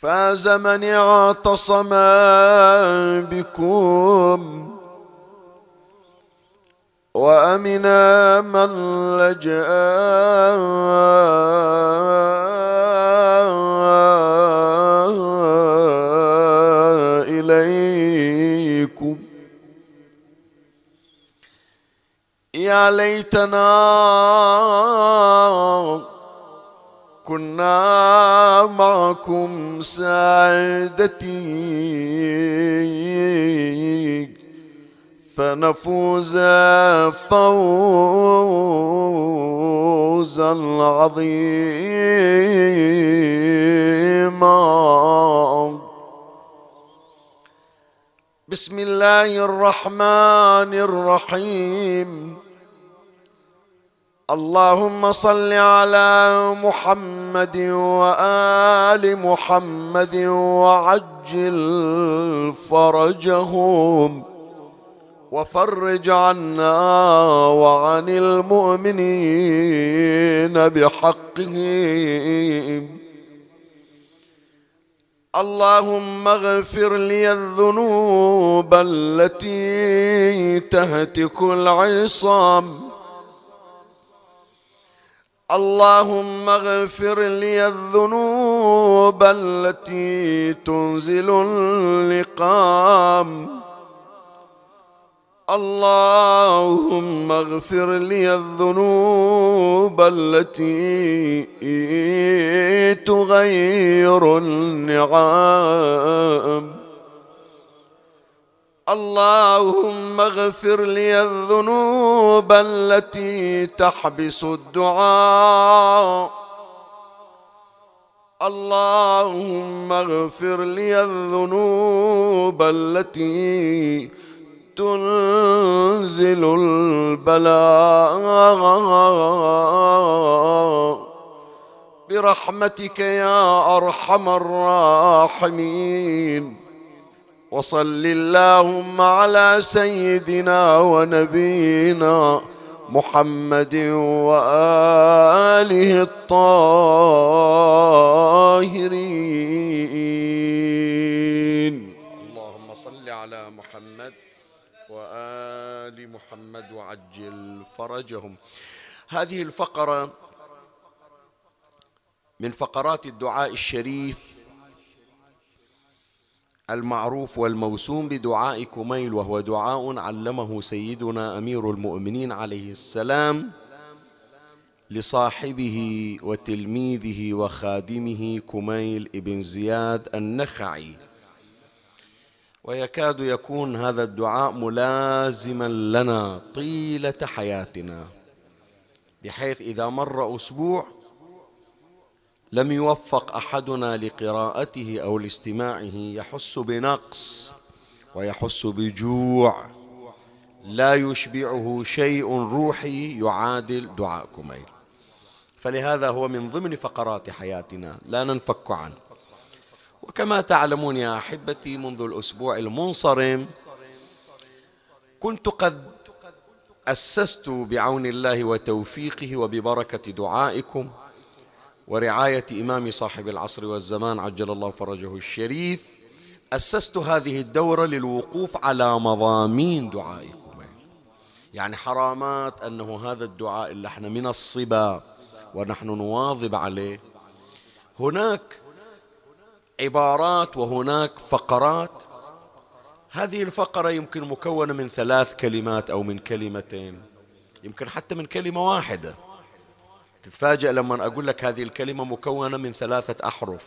فاز من اعتصم بكم وامنا من لجأ إليكم. يا ليتنا كنا معكم سعادتي فنفوز فوزا عظيما. بسم الله الرحمن الرحيم. اللهم صل على محمد وآل محمد وعجل فرجهم وفرج عنا وعن المؤمنين بحقهم. اللهم اغفر لي الذنوب التي تهتك العصام. اللهم اغفر لي الذنوب التي تنزل اللقام. اللهم اغفر لي الذنوب التي تغير النعم اللهم اغفر لي الذنوب التي تحبس الدعاء. اللهم اغفر لي الذنوب التي تنزل البلاء. برحمتك يا أرحم الراحمين. وصل اللهم على سيدنا ونبينا محمد وآله الطاهرين. اللهم صل على محمد وآل محمد وعجل فرجهم. هذه الفقرة من فقرات الدعاء الشريف المعروف والموسوم بدعاء كميل وهو دعاء علمه سيدنا أمير المؤمنين عليه السلام لصاحبه وتلميذه وخادمه كميل ابن زياد النخعي. ويكاد يكون هذا الدعاء ملازما لنا طيلة حياتنا بحيث إذا مر أسبوع لم يوفق أحدنا لقراءته أو لاستماعه يحس بنقص ويحس بجوع. لا يشبعه شيء روحي يعادل دعاء كميل فلهذا هو من ضمن فقرات حياتنا لا ننفك عنه. وكما تعلمون يا أحبتي منذ الأسبوع المنصرم كنت قد أسست بعون الله وتوفيقه وببركة دعائكم. ورعاية إمام صاحب العصر والزمان عجل الله فرجه الشريف أسست هذه الدورة للوقوف على مضامين دعائكم. يعني حرامات أنه هذا الدعاء اللي إحنا من الصبا ونحن نواظب عليه. هناك عبارات وهناك فقرات. هذه الفقرة يمكن مكونة من ثلاث كلمات أو من كلمتين يمكن حتى من كلمة واحدة. تتفاجأ لما أقول لك هذه الكلمة مكونة من ثلاثة أحرف.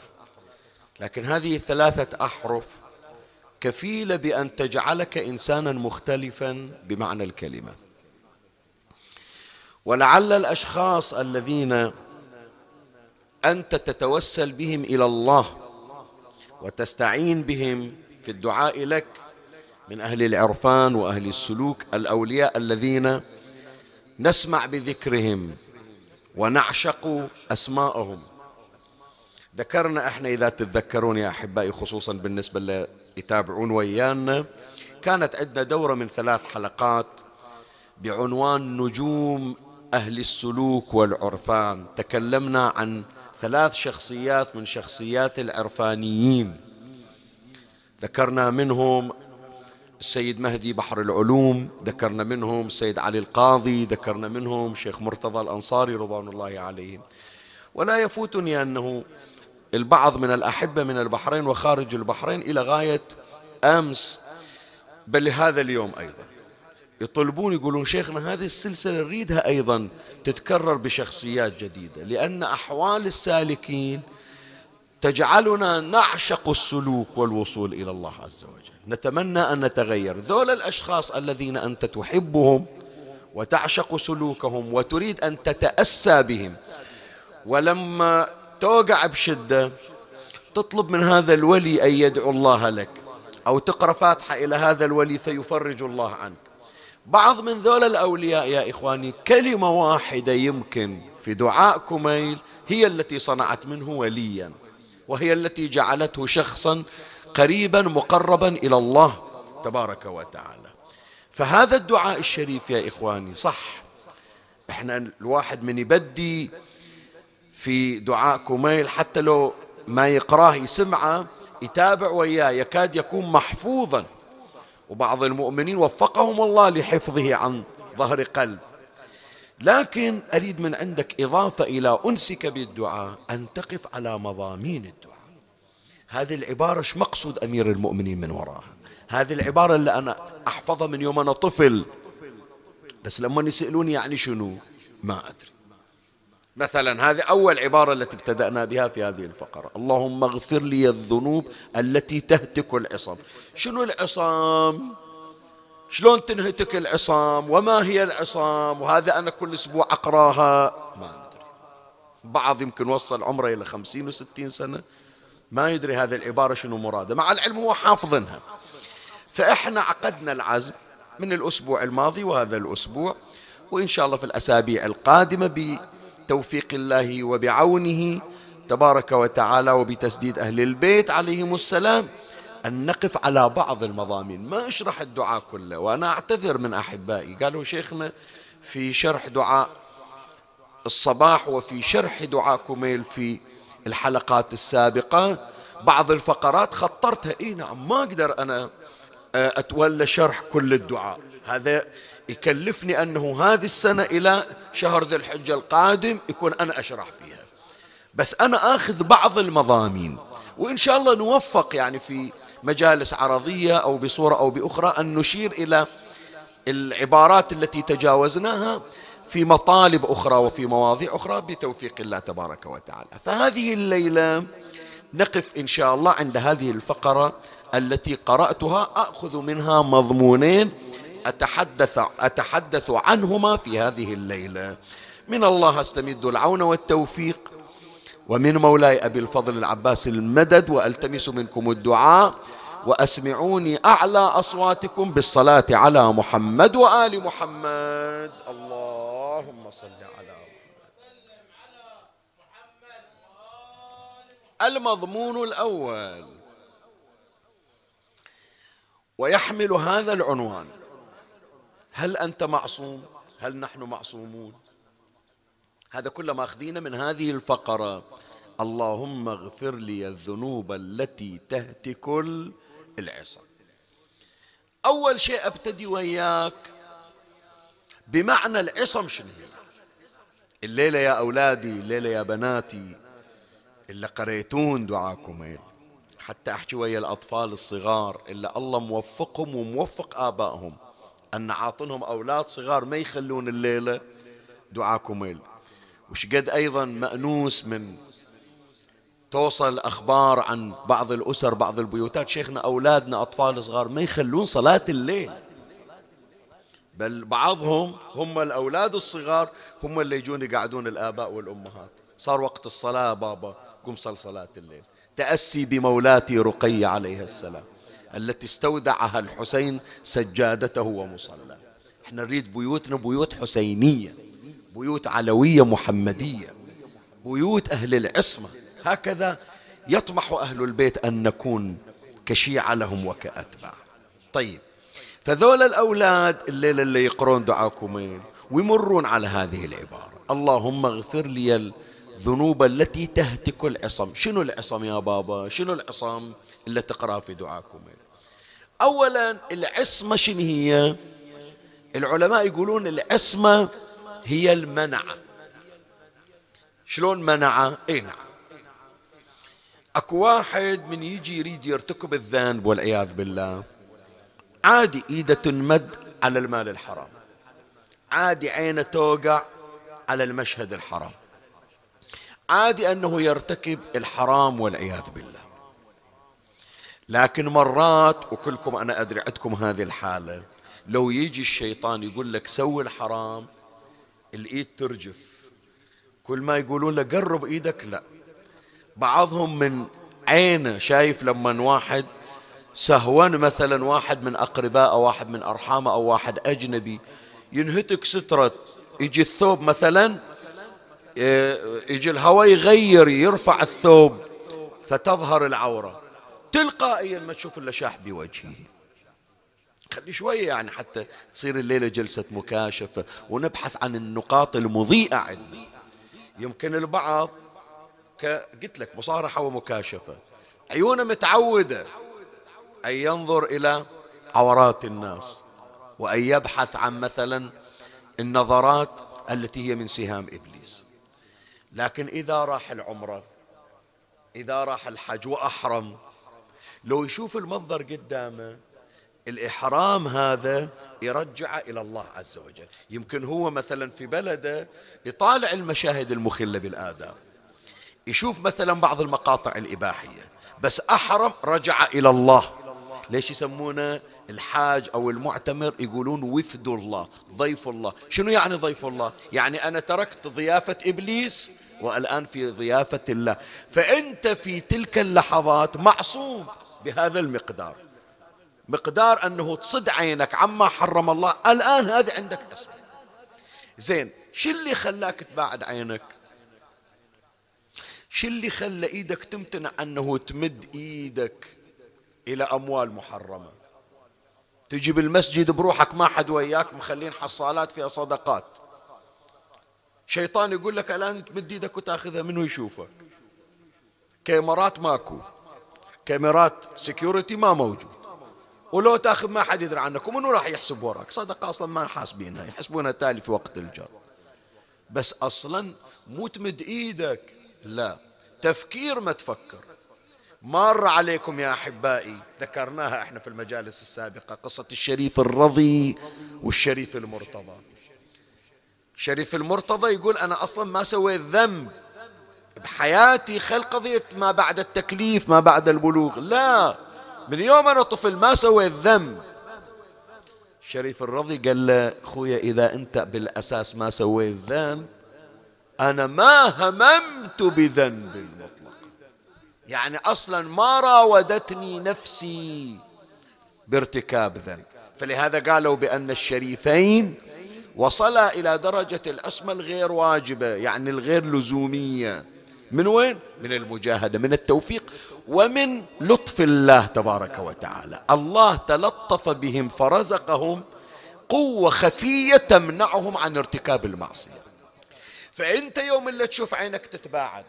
لكن هذه الثلاثة أحرف كفيلة بأن تجعلك إنسانا مختلفا بمعنى الكلمة. ولعل الأشخاص الذين أنت تتوسل بهم إلى الله وتستعين بهم في الدعاء لك من أهل العرفان وأهل السلوك الأولياء الذين نسمع بذكرهم ونعشق أسماءهم. ذكرنا إحنا إذا تتذكرون يا أحبائي خصوصا بالنسبة اللي يتابعون ويانا كانت عندنا دورة من ثلاث حلقات بعنوان نجوم أهل السلوك والعرفان. تكلمنا عن ثلاث شخصيات من شخصيات العرفانيين. ذكرنا منهم السيد مهدي بحر العلوم ذكرنا منهم السيد علي القاضي ذكرنا منهم شيخ مرتضى الأنصاري رضوان الله عليهم ولا يفوتني أنه البعض من الأحبة من البحرين وخارج البحرين إلى غاية أمس بل هذا اليوم أيضا. يطلبون يقولون شيخنا هذه السلسلة نريدها أيضا تتكرر بشخصيات جديدة لأن أحوال السالكين تجعلنا نعشق السلوك والوصول إلى الله عز وجل. نتمنى أن نتغير. ذول الأشخاص الذين أنت تحبهم وتعشق سلوكهم وتريد أن تتأسى بهم. ولما توقع بشدة تطلب من هذا الولي أن يدعو الله لك أو تقرأ فاتحة إلى هذا الولي فيفرج الله عنك. بعض من ذول الأولياء يا إخواني كلمة واحدة يمكن في دعاء كميل هي التي صنعت منه وليا وهي التي جعلته شخصا قريبا مقربا إلى الله تبارك وتعالى. فهذا الدعاء الشريف يا إخواني صح. إحنا الواحد من يبدي في دعاء كميل حتى لو ما يقراه يسمعه يتابع وياه يكاد يكون محفوظا. وبعض المؤمنين وفقهم الله لحفظه عن ظهر قلب. لكن أريد من عندك إضافة إلى أنسك بالدعاء أن تقف على مضامين الدعاء. هذه العبارة إيش مقصود أمير المؤمنين من وراها؟ هذه العبارة اللي أنا أحفظها من يوم أنا طفل. بس لما يسألوني يعني شنو؟ ما أدري. مثلا هذه أول عبارة التي ابتدأنا بها في هذه الفقرة. اللهم اغفر لي الذنوب التي تهتك العصام. شنو العصام؟ شلون تنهتك العصام؟ وما هي العصام؟ وهذا أنا كل أسبوع أقراها. ما أدري. بعض يمكن وصل عمره إلى خمسين وستين سنة. ما يدري هذه العبارة شنو مراده مع العلم هو حافظنها. فإحنا عقدنا العزم من الأسبوع الماضي وهذا الأسبوع وإن شاء الله في الأسابيع القادمة توفيق الله وبعونه تبارك وتعالى وبتسديد أهل البيت عليهم السلام أن نقف على بعض المضامين. ما أشرح الدعاء كله وأنا أعتذر من أحبائي. قالوا شيخنا في شرح دعاء الصباح وفي شرح دعاء كميل في الحلقات السابقة بعض الفقرات خطرتها إي نعم ما أقدر أنا آه، أتولى شرح كل الدعاء. هذا يكلفني أنه هذه السنة إلى شهر ذي الحجة القادم يكون أنا أشرح فيها. بس أنا آخذ بعض المضامين وإن شاء الله نوفق يعني في مجالس عرضية أو بصورة أو بأخرى أن نشير إلى العبارات التي تجاوزناها. في مطالب أخرى وفي مواضيع أخرى بتوفيق الله تبارك وتعالى. فهذه الليلة نقف إن شاء الله عند هذه الفقرة التي قرأتها أخذ منها مضمونين أتحدث, أتحدث عنهما في هذه الليلة. من الله أستمد العون والتوفيق ومن مولاي أبي الفضل العباس المدد وألتمس منكم الدعاء وأسمعوني أعلى أصواتكم بالصلاة على محمد وآل محمد. اللهم صل على محمد. المضمون الأول. ويحمل هذا العنوان. هل أنت معصوم؟ هل نحن معصومون؟ هذا كله ماخذينه من هذه الفقرة. اللهم اغفر لي الذنوب التي تهتك العصا. أول شيء أبتدي وياك بمعنى العصم شنو هي؟ الليلة يا أولادي الليلة يا بناتي. اللي قريتون دعاكم حتى أحكي ويا الأطفال الصغار اللي الله موفقهم وموفق آبائهم. أن عاطنهم أولاد صغار ما يخلون الليلة. دعاكم وش قد أيضا مأنوس من توصل أخبار عن بعض الأسر بعض البيوتات. شيخنا أولادنا أطفال صغار ما يخلون صلاة الليل. بل بعضهم هم الأولاد الصغار هم اللي يجون يقعدون الآباء والأمهات. صار وقت الصلاة بابا قم صل صلاة الليل. تأسي بمولاتي رقية عليها السلام. التي استودعها الحسين سجادته ومصلى. إحنا نريد بيوتنا بيوت حسينية بيوت علوية محمدية بيوت أهل العصمة. هكذا يطمح أهل البيت أن نكون كشيعة لهم وكأتباع. طيب فذول الأولاد الليلة اللي يقرون دعاكم ويمرون على هذه العبارة. اللهم اغفر لي الذنوب التي تهتك العصم. شنو العصم يا بابا؟ شنو العصم اللي تقرأ في دعاكم؟ أولا العصمة شنو هي؟ العلماء يقولون العصمة هي المنعة شلون منعة إي نعم. أكو واحد من يجي يريد يرتكب الذنب والعياذ بالله. عادي إيده تنمد على المال الحرام. عادي عينه توقع على المشهد الحرام. عادي أنه يرتكب الحرام والعياذ بالله. لكن مرات وكلكم أنا أدري عندكم هذه الحالة لو يجي الشيطان يقول لك سوي الحرام الإيد ترجف. كل ما يقولون له قرب إيدك لا. بعضهم من عينه شايف لما واحد سهون مثلا واحد من أقرباء أو واحد من أرحامه أو واحد أجنبي ينهتك سترة يجي الثوب مثلا آه، يجي الهواء يغير يرفع الثوب فتظهر العورة. تلقائيا ما تشوف إلا شاح بوجهه. خلي شوية يعني حتى تصير الليلة جلسة مكاشفة ونبحث عن النقاط المضيئة عندي. يمكن البعض قلت لك مصارحة ومكاشفة. عيونه متعودة. أن ينظر إلى عورات الناس وأن يبحث عن مثلا النظرات التي هي من سهام إبليس. لكن إذا راح العمرة إذا راح الحج وأحرم لو يشوف المنظر قدامه الإحرام هذا يرجع إلى الله عز وجل. يمكن هو مثلا في بلده يطالع المشاهد المخلة بالآداب. يشوف مثلا بعض المقاطع الإباحية بس أحرم رجع إلى الله. ليش يسمونه الحاج أو المعتمر يقولون وفد الله ضيف الله. شنو يعني ضيف الله؟ يعني أنا تركت ضيافة إبليس والآن في ضيافة الله. فأنت في تلك اللحظات معصوم بهذا المقدار. مقدار أنه تصد عينك عما حرم الله. الآن هذا عندك اسم زين شو اللي خلاك تباعد عينك؟ شو اللي خلى إيدك تمتنع أنه تمد إيدك؟ إلى أموال محرمة. تجي بالمسجد بروحك ما حد وياك مخلين حصالات فيها صدقات. شيطان يقول لك الآن تمد إيدك وتأخذها منه يشوفك. كاميرات ماكو. كاميرات سكيورتي ما موجود. ولو تأخذ ما حد يدري عنك ومنو راح يحسب وراك. صدقة أصلا ما حاسبينها. يحسبونها تالي في وقت الجر. بس أصلا مو تمد إيدك. لا. تفكير ما تفكر. مر عليكم يا أحبائي. ذكرناها إحنا في المجالس السابقة قصة الشريف الرضي والشريف المرتضى. الشريف المرتضى يقول أنا أصلا ما سويت ذنب بحياتي خل قضية ما بعد التكليف ما بعد البلوغ. لا من يوم أنا طفل ما سويت ذنب. الشريف الرضي قال له أخويا إذا أنت بالأساس ما سويت ذنب أنا ما هممت بذنب مطلق يعني أصلا ما راودتني نفسي بارتكاب ذنب. فلهذا قالوا بأن الشريفين وصلا إلى درجة العصمة الغير واجبة يعني الغير لزومية. من وين؟ من المجاهدة من التوفيق ومن لطف الله تبارك وتعالى. الله تلطف بهم فرزقهم قوة خفية تمنعهم عن ارتكاب المعصية. فأنت يوم اللي تشوف عينك تتباعد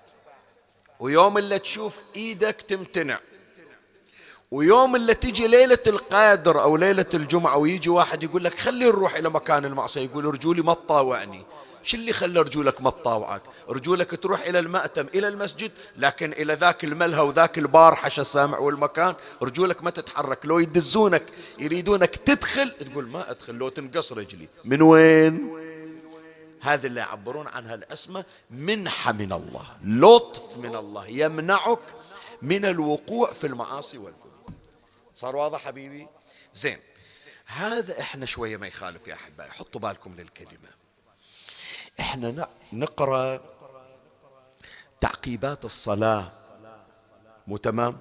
ويوم اللي تشوف إيدك تمتنع. ويوم اللي تجي ليلة القادر أو ليلة الجمعة ويجي واحد يقول لك خلي نروح إلى مكان المعصية يقول رجولي ما تطاوعني. شو اللي خلى رجولك ما تطاوعك؟ رجولك تروح إلى المأتم إلى المسجد لكن إلى ذاك الملهى وذاك البار حش السامع والمكان رجولك ما تتحرك. لو يدزونك يريدونك تدخل تقول ما أدخل لو تنقص رجلي. من وين؟ هذا اللي يعبرون عنها الأسمة منحة من الله لطف من الله يمنعك من الوقوع في المعاصي والذنوب. صار واضح حبيبي؟ زين هذا إحنا شوية ما يخالف يا أحبائي حطوا بالكم للكلمة. إحنا نقرأ تعقيبات الصلاة. مو تمام؟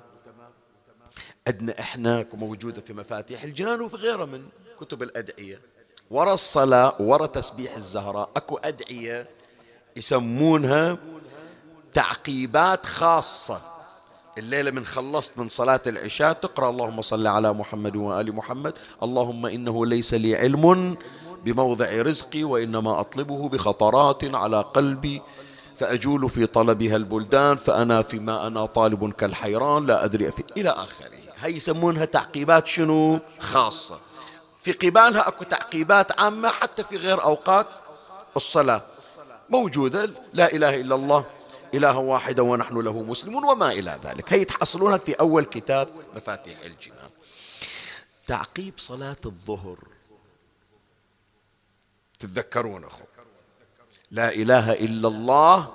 عندنا إحنا موجودة في مفاتيح الجنان وفي غيرها من كتب الأدعية. ورا الصلاة ورا تسبيح الزهراء أكو أدعية يسمونها تعقيبات خاصة. الليلة من خلصت من صلاة العشاء تقرأ اللهم صل على محمد وآل محمد. اللهم إنه ليس لي علم بموضع رزقي وإنما أطلبه بخطرات على قلبي. فأجول في طلبها البلدان فأنا فيما أنا طالب كالحيران لا أدري في إلى آخره. هي يسمونها تعقيبات شنو؟ خاصة. في قبالها أكو تعقيبات عامة حتى في غير أوقات الصلاة. موجودة لا إله إلا الله إله واحدا ونحن له مسلمون وما إلى ذلك. هي تحصلونها في أول كتاب مفاتيح الجنان تعقيب صلاة الظهر. تتذكرون أخو. لا إله إلا الله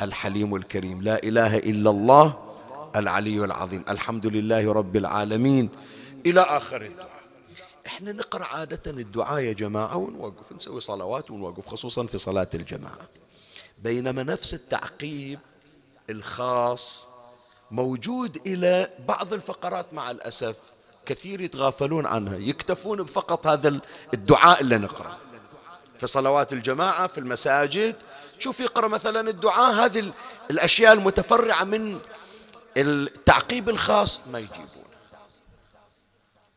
الحليم الكريم. لا إله إلا الله العلي العظيم. الحمد لله رب العالمين. إلى آخر الدعاء. إحنا نقرأ عادة الدعاء يا جماعة ونوقف نسوي صلوات ونوقف خصوصا في صلاة الجماعة. بينما نفس التعقيب الخاص موجود إلى بعض الفقرات مع الأسف كثير يتغافلون عنها يكتفون بفقط هذا الدعاء اللي نقرأ. في صلوات الجماعة في المساجد شوف يقرأ مثلا الدعاء هذه الأشياء المتفرعة من التعقيب الخاص ما يجيبون.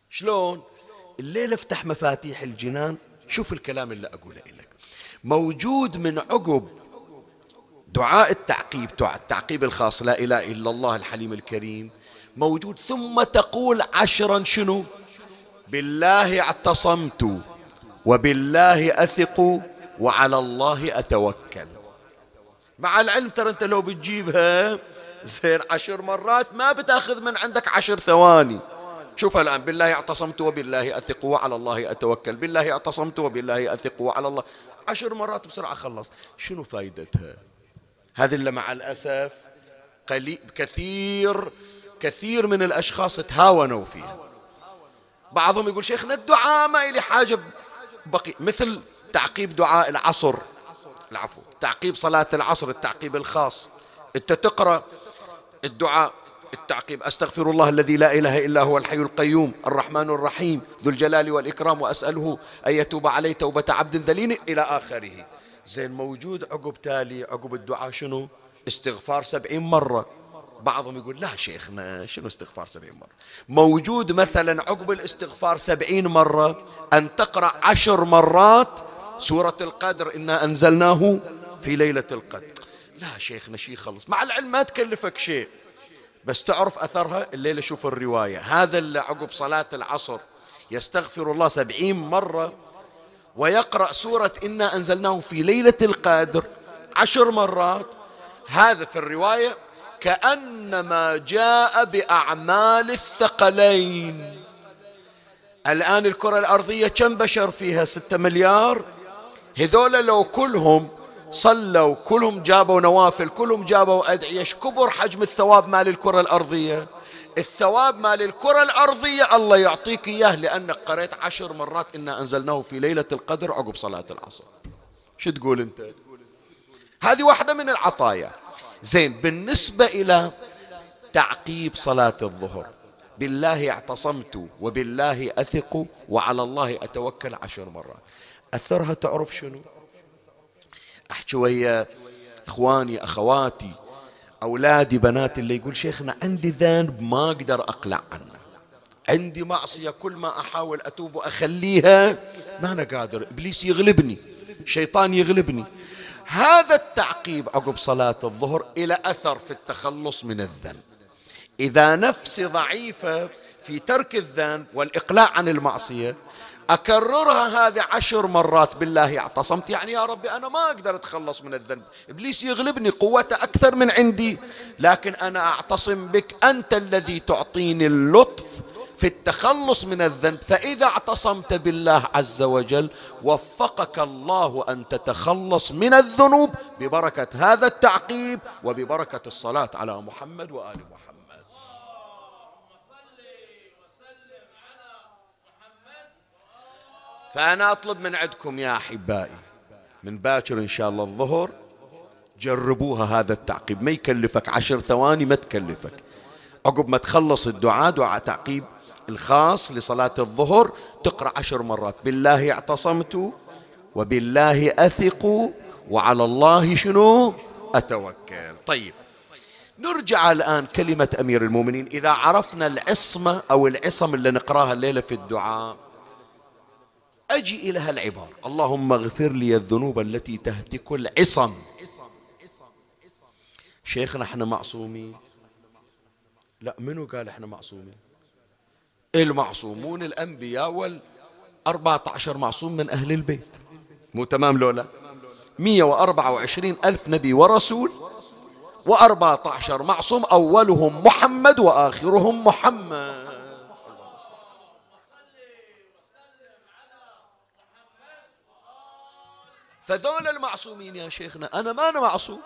شلون؟ الليلة افتح مفاتيح الجنان شوف الكلام اللي أقوله لك. موجود من عقب دعاء التعقيب التعقيب الخاص لا إله إلا الله الحليم الكريم موجود. ثم تقول عشرا شنو؟ بالله اعتصمت وبالله أثق وعلى الله أتوكل. مع العلم ترى أنت لو بتجيبها زين عشر مرات ما بتأخذ من عندك عشر ثواني. شوف الآن بالله اعتصمت وبالله أثق وعلى الله أتوكل. بالله اعتصمت وبالله أثق وعلى الله. عشر مرات بسرعة خلصت. شنو فايدتها؟ هذه اللي مع الأسف قليل كثير كثير من الأشخاص تهاونوا فيها. بعضهم يقول شيخنا الدعاء ما إلي حاجة بقي مثل تعقيب دعاء العصر. العفو تعقيب صلاة العصر التعقيب الخاص. أنت تقرأ الدعاء التعقيب أستغفر الله الذي لا إله إلا هو الحي القيوم الرحمن الرحيم ذو الجلال والإكرام وأسأله أن يتوب علي توبة عبد ذليل إلى آخره. زين موجود عقب تالي عقب الدعاء شنو؟ استغفار سبعين مرة. بعضهم يقول لا شيخنا شنو استغفار سبعين مرة؟ موجود مثلا عقب الاستغفار سبعين مرة أن تقرأ عشر مرات سورة القدر إنا أنزلناه في ليلة القدر. لا شيخنا شي خلص. مع العلم ما تكلفك شيء. بس تعرف أثرها؟ الليلة شوف الرواية. هذا اللي عقب صلاة العصر يستغفر الله سبعين مرة ويقرأ سورة إنا أنزلناه في ليلة القدر عشر مرات. هذا في الرواية كأنما جاء بأعمال الثقلين. الآن الكرة الأرضية كم بشر فيها؟ ستة مليار. هذول لو كلهم صلوا كلهم جابوا نوافل كلهم جابوا أدعية. كبر حجم الثواب مال الكرة الأرضية؟ الثواب مال الكرة الأرضية الله يعطيك إياه لأنك قريت عشر مرات إنا أنزلناه في ليلة القدر عقب صلاة العصر. شو تقول أنت؟ هذه واحدة من العطايا. زين بالنسبة إلى تعقيب صلاة الظهر بالله اعتصمت وبالله أثق وعلى الله أتوكل عشر مرات. أثرها تعرف شنو؟ أحكي ويا إخواني أخواتي أولادي بناتي اللي يقول شيخنا عندي ذنب ما أقدر أقلع عنه. عندي معصية كل ما أحاول أتوب وأخليها ما أنا قادر. إبليس يغلبني شيطان يغلبني. هذا التعقيب عقب صلاة الظهر إلى أثر في التخلص من الذنب. إذا نفسي ضعيفة في ترك الذنب والإقلاع عن المعصية أكررها هذه عشر مرات بالله اعتصمت. يعني يا ربي أنا ما أقدر أتخلص من الذنب. إبليس يغلبني قوته أكثر من عندي. لكن أنا أعتصم بك. أنت الذي تعطيني اللطف في التخلص من الذنب. فإذا اعتصمت بالله عز وجل وفقك الله أن تتخلص من الذنوب ببركة هذا التعقيب وببركة الصلاة على محمد وآل محمد. فأنا أطلب من عندكم يا أحبائي من باكر إن شاء الله الظهر جربوها هذا التعقيب. ما يكلفك عشر ثواني ما تكلفك. عقب ما تخلص الدعاء دعاء تعقيب الخاص لصلاة الظهر تقرأ عشر مرات. بالله اعتصمت وبالله أثق وعلى الله شنو؟ أتوكل. طيب نرجع الآن كلمة أمير المؤمنين. إذا عرفنا العصمة أو العصم اللي نقراها الليلة في الدعاء أجي إلى هالعبارة. اللهم اغفر لي الذنوب التي تهتك العصم. شيخنا إحنا معصومين. لا منو قال إحنا معصومين؟ المعصومون الأنبياء والأربعة عشر معصوم من أهل البيت. مو تمام لولا؟ مية وأربعة وعشرين ألف نبي ورسول وأربعة عشر معصوم أولهم محمد وآخرهم محمد. فذول المعصومين يا شيخنا أنا ما أنا معصوم.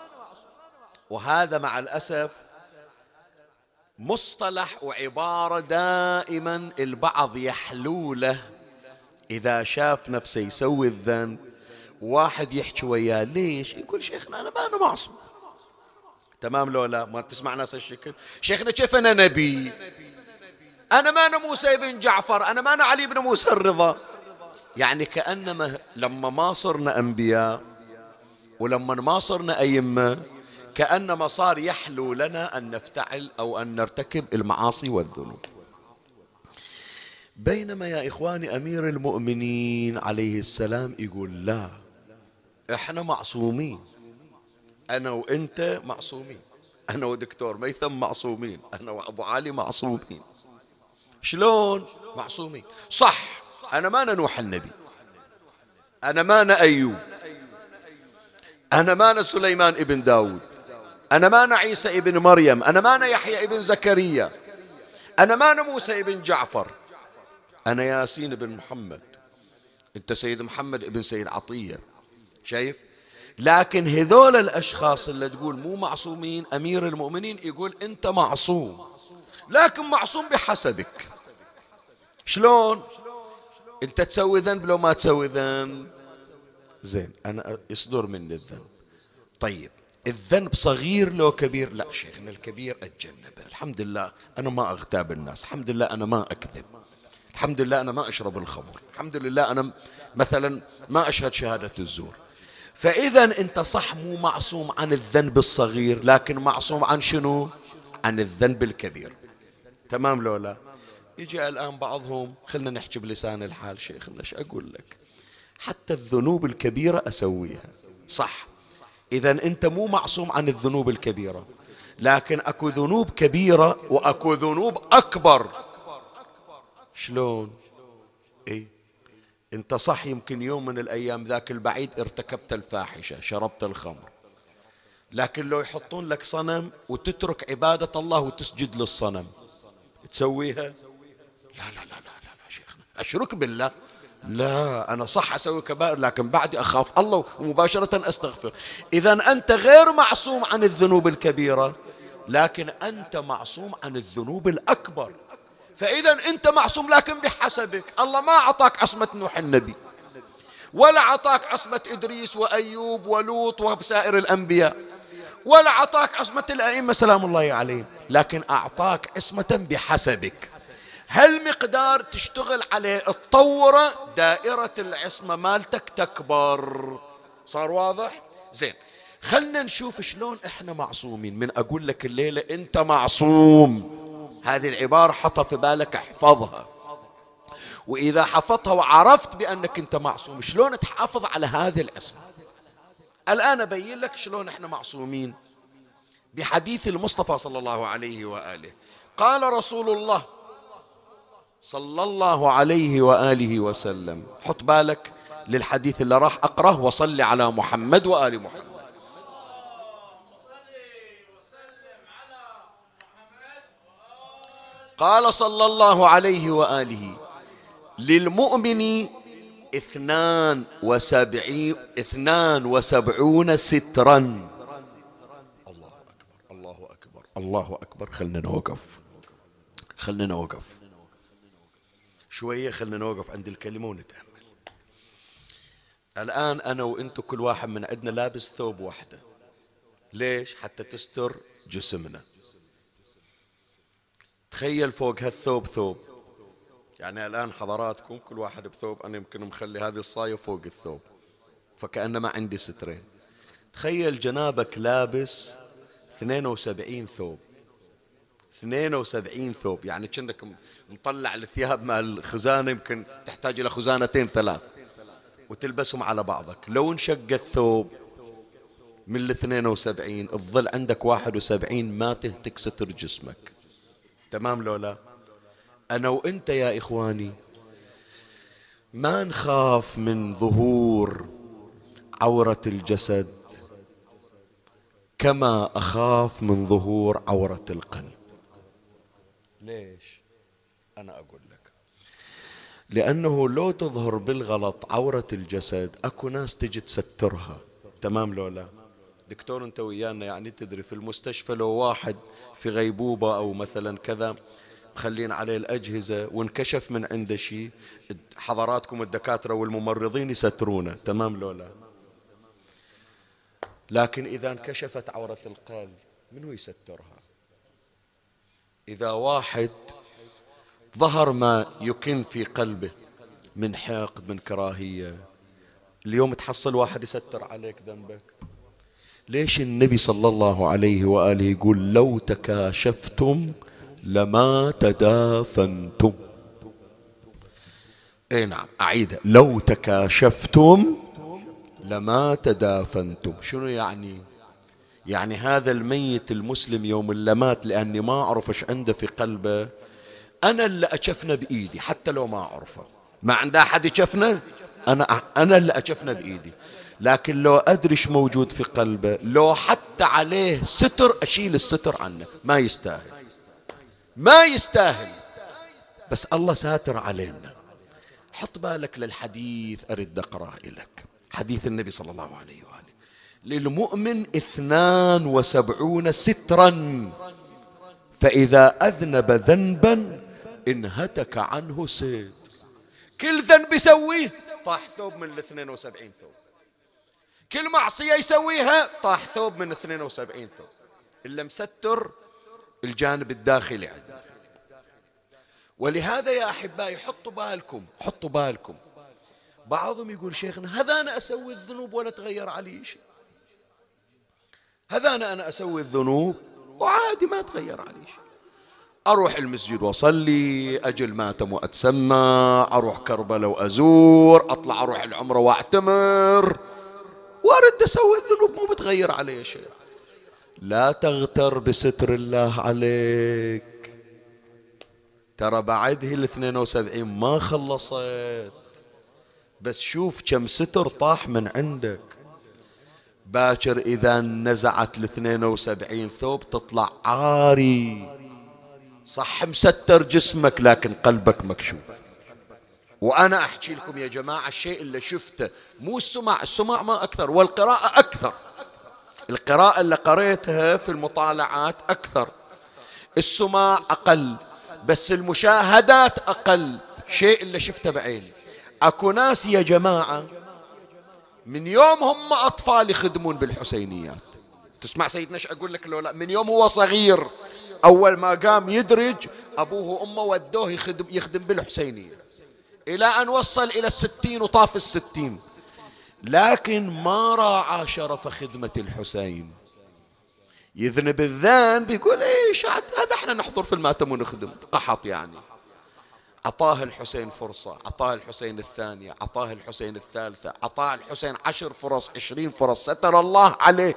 وهذا مع الأسف مصطلح وعبارة دائما البعض يحلوله. إذا شاف نفسه يسوي الذنب واحد يحكي وياه ليش؟ يقول شيخنا أنا ما أنا معصوم. تمام لو لا؟ ما تسمع ناس الشكل؟ شيخنا كيف أنا نبي؟ أنا ما أنا موسى بن جعفر أنا ما أنا علي بن موسى الرضا. يعني كأنما لما ما صرنا أنبياء ولما ما صرنا أئمة كأنما صار يحلو لنا أن نفتعل أو أن نرتكب المعاصي والذنوب. بينما يا إخواني أمير المؤمنين عليه السلام يقول لا إحنا معصومين. أنا وأنت معصومين. أنا ودكتور ميثم معصومين. أنا وأبو علي معصومين. شلون معصومين؟ صح. أنا ما نوح النبي. أنا ما أنا أيوب. أنا ما أنا سليمان ابن داود. أنا ما أنا عيسى ابن مريم. أنا ما أنا يحيى ابن زكريا. أنا ما أنا موسى ابن جعفر. أنا ياسين بن محمد. أنت سيد محمد ابن سيد عطية. شايف؟ لكن هذول الأشخاص اللي تقول مو معصومين أمير المؤمنين يقول أنت معصوم. لكن معصوم بحسبك. شلون؟ أنت تسوي ذنب لو ما تسوي ذنب. زين أنا يصدر مني الذنب. طيب الذنب صغير لو كبير؟ لا شيخنا الكبير أتجنبه. الحمد لله أنا ما أغتاب الناس. الحمد لله أنا ما أكذب. الحمد لله أنا ما أشرب الخمر. الحمد لله أنا مثلا ما أشهد شهادة الزور. فإذا أنت صح مو معصوم عن الذنب الصغير لكن معصوم عن شنو؟ عن الذنب الكبير. تمام لولا يجي الآن بعضهم خلنا نحكي بلسان الحال شيخنا إيش أقول لك. حتى الذنوب الكبيرة أسويها. صح. إذا أنت مو معصوم عن الذنوب الكبيرة. لكن أكو ذنوب كبيرة وأكو ذنوب أكبر. شلون؟ إيه. أنت صح يمكن يوم من الأيام ذاك البعيد ارتكبت الفاحشة شربت الخمر. لكن لو يحطون لك صنم وتترك عبادة الله وتسجد للصنم تسويها؟ لا لا لا لا لا, شيخنا. أشرك بالله. لا أنا صح أسوي كبائر لكن بعدي أخاف الله ومباشرة أستغفر. إذا أنت غير معصوم عن الذنوب الكبيرة لكن أنت معصوم عن الذنوب الأكبر. فإذا أنت معصوم لكن بحسبك. الله ما أعطاك عصمة نوح النبي ولا أعطاك عصمة إدريس وأيوب ولوط وسائر الأنبياء ولا أعطاك عصمة الأئمة سلام الله عليهم. لكن أعطاك عصمة بحسبك. هالمقدار تشتغل عليه تطوره دائرة العصمة مالتك تكبر. صار واضح؟ زين خلنا نشوف شلون إحنا معصومين. من أقول لك الليلة انت معصوم. هذه العبارة حطها في بالك احفظها. وإذا حفظتها وعرفت بأنك أنت معصوم شلون تحافظ على هذه العصمة؟ الآن أبين لك شلون إحنا معصومين. بحديث المصطفى صلى الله عليه وآله قال رسول الله صلى الله عليه وآله وسلم. حط بالك للحديث اللي راح أقرأه وصل على محمد وآل محمد. قال صلى الله عليه وآله للمؤمن اثنان وسبعين اثنان وسبعون سترا. الله أكبر الله أكبر الله أكبر. خلنا نوقف. خلنا نوقف. شوية خلنا نوقف عند الكلمة ونتأمل. الآن أنا وأنتم كل واحد من عندنا لابس ثوب واحدة. ليش؟ حتى تستر جسمنا. تخيل فوق هالثوب ثوب. يعني الآن حضراتكم كل واحد بثوب أنا يمكن مخلي هذه الصاية فوق الثوب. فكأنما عندي سترين. تخيل جنابك لابس 72 ثوب. 72 ثوب. يعني كأنك مطلع الثياب مع الخزانة يمكن تحتاج إلى خزانتين ثلاث. وتلبسهم على بعضك. لو انشق الثوب من ال 72 تظل عندك 71 ما تهتك ستر جسمك. تمام لو لا؟ أنا وأنت يا إخواني ما نخاف من ظهور عورة الجسد كما أخاف من ظهور عورة القلب. ليش؟ أنا أقول لك. لأنه لو تظهر بالغلط عورة الجسد أكو ناس تجي تسترها. تمام لو لا؟ دكتور أنت ويانا يعني تدري في المستشفى لو واحد في غيبوبة أو مثلا كذا مخلين عليه الأجهزة وانكشف من عنده شيء حضراتكم الدكاترة والممرضين يسترونه. تمام لو لا؟ لكن إذا انكشفت عورة القلب منو يسترها؟ إذا واحد ظهر ما يكن في قلبه من حقد من كراهية اليوم تحصل واحد يستر عليك ذنبك. ليش النبي صلى الله عليه وآله يقول لو تكاشفتم لما تدافنتم؟ إي نعم اعيدها لو تكاشفتم لما تدافنتم. شنو يعني؟ يعني هذا الميت المسلم يوم اللي مات لأني ما اعرف إيش عنده في قلبه. أنا اللي اكفنه بإيدي حتى لو ما أعرفه. ما عند أحد يكفنه أنا أنا اللي اكفنه بإيدي. لكن لو أدري إيش موجود في قلبه لو حتى عليه ستر أشيل الستر عنه. ما يستاهل. ما يستاهل. بس الله ساتر علينا. حط بالك للحديث أرد أقرأ لك حديث النبي صلى الله عليه وآله للمؤمن اثنان وسبعون سترا. فإذا أذنب ذنبا انهتك عنه ستر كل ذنب يسويه طاح ثوب من الاثنين وسبعين ثوب. كل معصية يسويها طاح ثوب من اثنين وسبعين ثوب. إلا مستر الجانب الداخلي عندنا ولهذا يا أحبائي حطوا بالكم حطوا بالكم. بعضهم يقول شيخنا هذا أنا أسوي الذنوب ولا تغير علي شيء. هذا أنا, أسوي الذنوب وعادي ما تغير علي شيء. أروح المسجد وأصلي أجل ماتم وأتسمى أروح كربلاء وأزور أطلع أروح العمرة وأعتمر. وأرد أسوي الذنوب مو بتغير علي شيء. لا تغتر بستر الله عليك. ترى بعد هي الاثنين وسبعين ما خلصت. بس شوف كم ستر طاح من عندك. باكر إذا نزعت الاثنين وسبعين ثوب تطلع عاري. صح مستر جسمك لكن قلبك مكشوف. وأنا أحكي لكم يا جماعة الشيء اللي شفته مو السماع السماع ما أكثر والقراءة أكثر. القراءة اللي قريتها في المطالعات أكثر. السماع أقل بس المشاهدات أقل. شيء اللي شفته بعيني. أكو ناس يا جماعة من يوم هم أطفال يخدمون بالحسينيات. تسمع سيدنا إيش أقول لك لو لا من يوم هو صغير أول ما قام يدرج أبوه وأمه ودوه يخدم, يخدم بالحسينية. إلى أن وصل إلى الستين وطاف الستين. لكن ما راعى شرف خدمة الحسين. يذنب الذنب يقول إيش هذا إحنا نحضر في المأتم ونخدم قحط يعني. أعطاه الحسين فرصة أعطاه الحسين الثانية أعطاه الحسين الثالثة أعطاه الحسين عشر فرص عشرين فرص ستر الله عليه.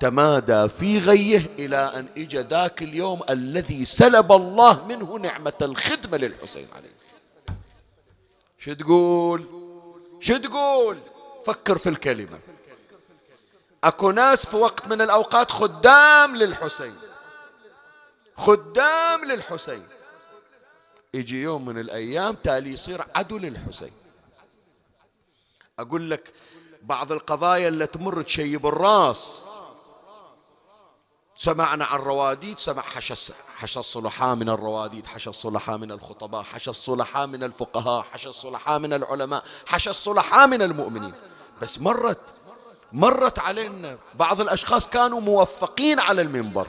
تمادى في غيه إلى أن إجى ذاك اليوم الذي سلب الله منه نعمة الخدمة للحسين عليه السلام. شو تقول؟ شو تقول؟ فكر في الكلمة. أكو ناس في وقت من الأوقات خدام للحسين. خدام للحسين. يجي يوم من الأيام تالي يصير عدو للحسين. أقول لك بعض القضايا اللي تمر تشيب الراس. سمعنا عن رواديد سمع حشى حشى الصلحاء من الرواديد حشى الصلحاء من الخطباء حشى الصلحاء من الفقهاء حشى الصلحاء من العلماء حشى الصلحاء من المؤمنين. بس مرت مرت علينا بعض الأشخاص كانوا موفقين على المنبر.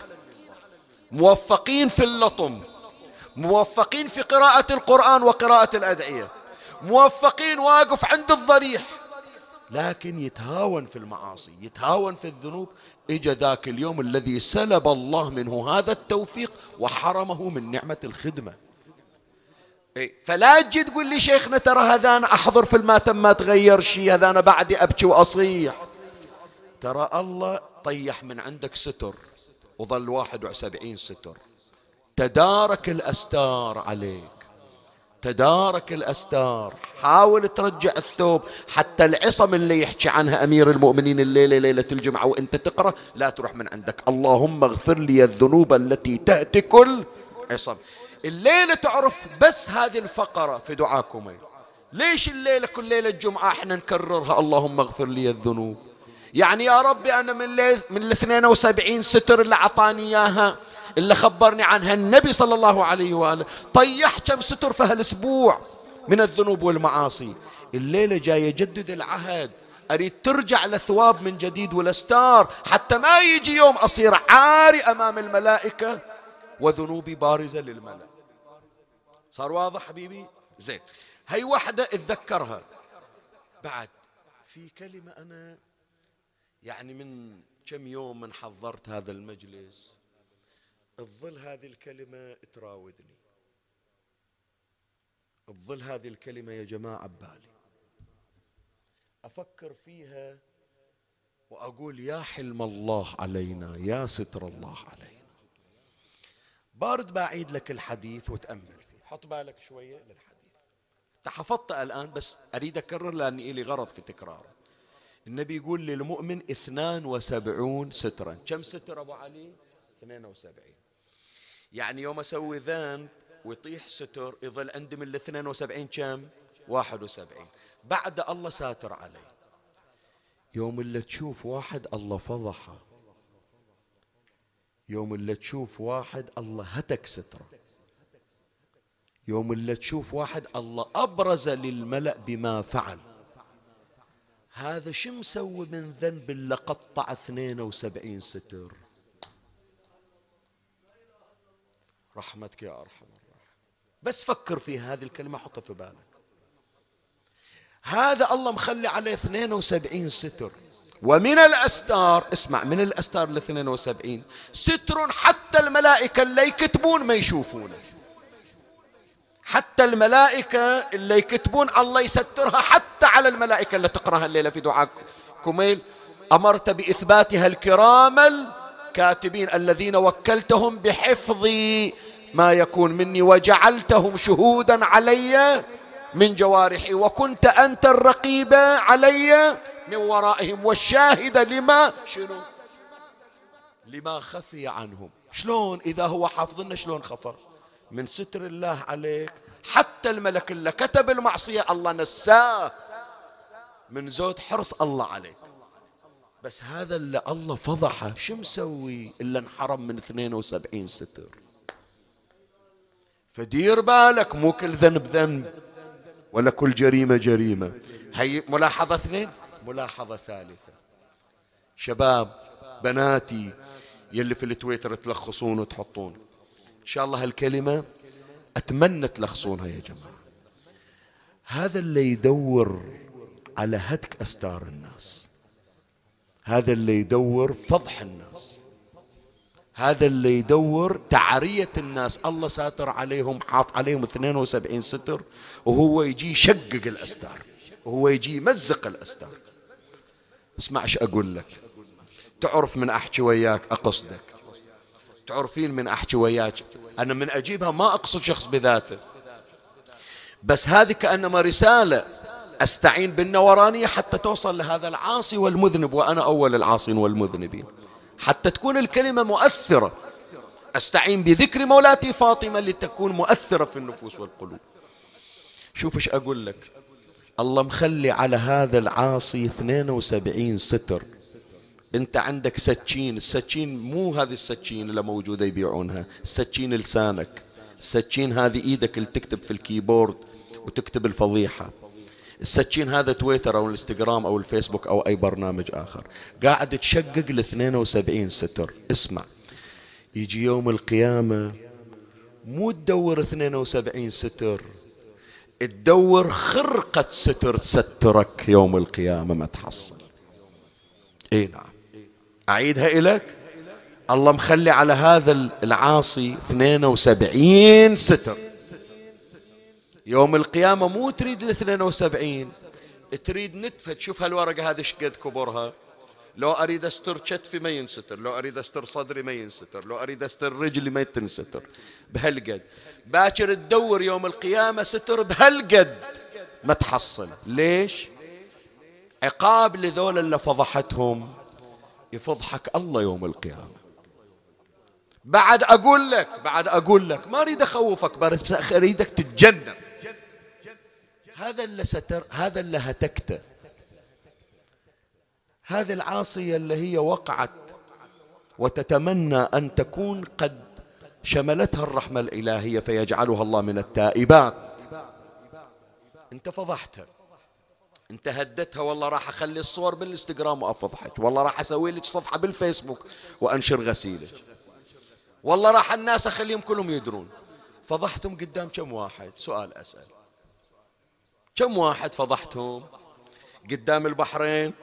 موفقين في اللطم. موفقين في قراءة القرآن وقراءة الأدعية. موفقين واقف عند الضريح. لكن يتهاون في المعاصي يتهاون في الذنوب. اجى ذاك اليوم الذي سلب الله منه هذا التوفيق وحرمه من نعمة الخدمة. فلا تجي تقول لي شيخنا ترى هذا أنا أحضر في الماتم ما تغير شيء هذا أنا بعدي أبكي وأصيح. ترى الله طيح من عندك ستر وظل واحد وسبعين ستر. تدارك الأستار عليك. تدارك الأستار. حاول ترجع الثوب. حتى العصم اللي يحكي عنها أمير المؤمنين الليلة ليلة الجمعة وأنت تقرأ لا تروح من عندك. اللهم اغفر لي الذنوب التي تأتي كل عصم. الليلة تعرف بس هذه الفقرة في دعاكم. ليش الليلة كل ليلة الجمعة إحنا نكررها؟ اللهم اغفر لي الذنوب. يعني يا ربي أنا من من ال 72 ستر اللي أعطاني إياها اللي خبرني عنها النبي صلى الله عليه وآله. طيح كم ستر في هالأسبوع من الذنوب والمعاصي. الليلة جاي يجدد العهد. أريد ترجع لثواب من جديد والأستار. حتى ما يجي يوم أصير عاري أمام الملائكة وذنوبي بارزة للملأ. صار واضح حبيبي؟ زين. هي واحدة اتذكرها. بعد في كلمة أنا يعني من كم يوم من حضرت هذا المجلس. الظل هذه الكلمة تراودني. الظل هذه الكلمة يا جماعة ببالي. أفكر فيها وأقول يا حلم الله علينا يا ستر الله علينا. بارد بعيد لك الحديث وتأمل فيه. حط بالك شوية للحديث. تحفظت الآن بس أريد أكرر لأني إلي غرض في تكراره النبي يقول للمؤمن اثنان وسبعون سترا. كم ستر أبو علي؟ اثنين وسبعين. يعني يوم أسوي ذنب ويطيح ستر يظل عندي من الاثنين وسبعين كم؟ واحد وسبعين. بعد الله ساتر علي. يوم اللي تشوف واحد الله فضحه. يوم اللي تشوف واحد الله هتك ستره. يوم اللي تشوف واحد الله أبرز للملأ بما فعل. هذا شو مسوي من ذنب اللي قطع 72 ستر؟ رحمتك يا أرحم الراحمين. بس فكر في هذه الكلمة حطها في بالك. هذا الله مخلي عليه 72 ستر. ومن الأستار اسمع من الأستار ال 72 ستر حتى الملائكة اللي يكتبون ما يشوفونه. حتى الملائكة اللي يكتبون الله يسترها حتى على الملائكة اللي تقرأها الليلة في دعاء كميل أمرت بإثباتها الكرام الكاتبين الذين وكلتهم بحفظ ما يكون مني وجعلتهم شهودا علي من جوارحي وكنت أنت الرقيب علي من ورائهم والشاهد لما شنو؟ لما خفي عنهم. شلون؟ إذا هو حافظنا شلون خفى من ستر الله عليك. حتى الملك اللي كتب المعصية الله نساه. من زود حرص الله عليك. بس هذا اللي الله فضحه. شو مسوي إلا انحرم من 72 ستر؟ فدير بالك مو كل ذنب ذنب ولا كل جريمة جريمة. هي ملاحظة اثنين ملاحظة ثالثة. شباب بناتي يلي في التويتر تلخصون وتحطون. إن شاء الله هالكلمة أتمنى تلخصونها يا جماعة. هذا اللي يدور على هتك أستار الناس. هذا اللي يدور فضح الناس. هذا اللي يدور تعرية الناس. الله ساتر عليهم حاط عليهم 72 ستر وهو يجي يشقق الأستار وهو يجي يمزق الأستار. اسمع إيش أقول لك. تعرف من أحكي وياك؟ أقصدك. تعرفين من أحكي وياك؟ أنا من أجيبها ما أقصد شخص بذاته. بس هذه كأنما رسالة. أستعين بالنورانية حتى توصل لهذا العاصي والمذنب وأنا أول العاصين والمذنبين. حتى تكون الكلمة مؤثرة. أستعين بذكر مولاتي فاطمة لتكون مؤثرة في النفوس والقلوب. شوف إيش أقول لك. الله مخلي على هذا العاصي 72 ستر. أنت عندك سكين السكين مو هذه السكين اللي موجودة يبيعونها. السكين لسانك. السكين هذه إيدك اللي تكتب في ال keyboard وتكتب الفضيحة. السكين هذا تويتر أو الإنستغرام أو الفيسبوك أو أي برنامج آخر. قاعد تشقق ل 72 ستر. اسمع. يجي يوم القيامة مو تدور 72 ستر. تدور خرقة ستر تسترك يوم القيامة ما تحصل. إي نعم. أعيدها الك الله مخلي على هذا العاصي 72 ستر. يوم القيامة مو تريد ال 72 تريد نتفة تشوف هالورقة هذه إيش قد كبرها. لو أريد أستر كتفي ما ينستر لو أريد أستر صدري ما ينستر لو أريد أستر رجلي ما تنستر بهالقد. باكر تدور يوم القيامة ستر بهالقد. ما تحصل. ليش؟ عقاب لذول اللي فضحتهم. يفضحك الله يوم القيامة. بعد أقول لك بعد أقول لك ما أريد أخوفك بس أريدك تتجنن. هذا اللي ستر هذا اللي هتكته هذه العاصية اللي هي وقعت وتتمنى أن تكون قد شملتها الرحمة الإلهية فيجعلها الله من التائبات. أنت فضحتها. أنت هدتها والله راح أخلي الصور بالإنستغرام وأفضحك والله راح أسوي لك صفحة بالفيسبوك وأنشر غسيلك. والله راح الناس أخليهم كلهم يدرون. فضحتم قدام كم واحد؟ سؤال أسأل. كم واحد فضحتهم؟ قدام البحرين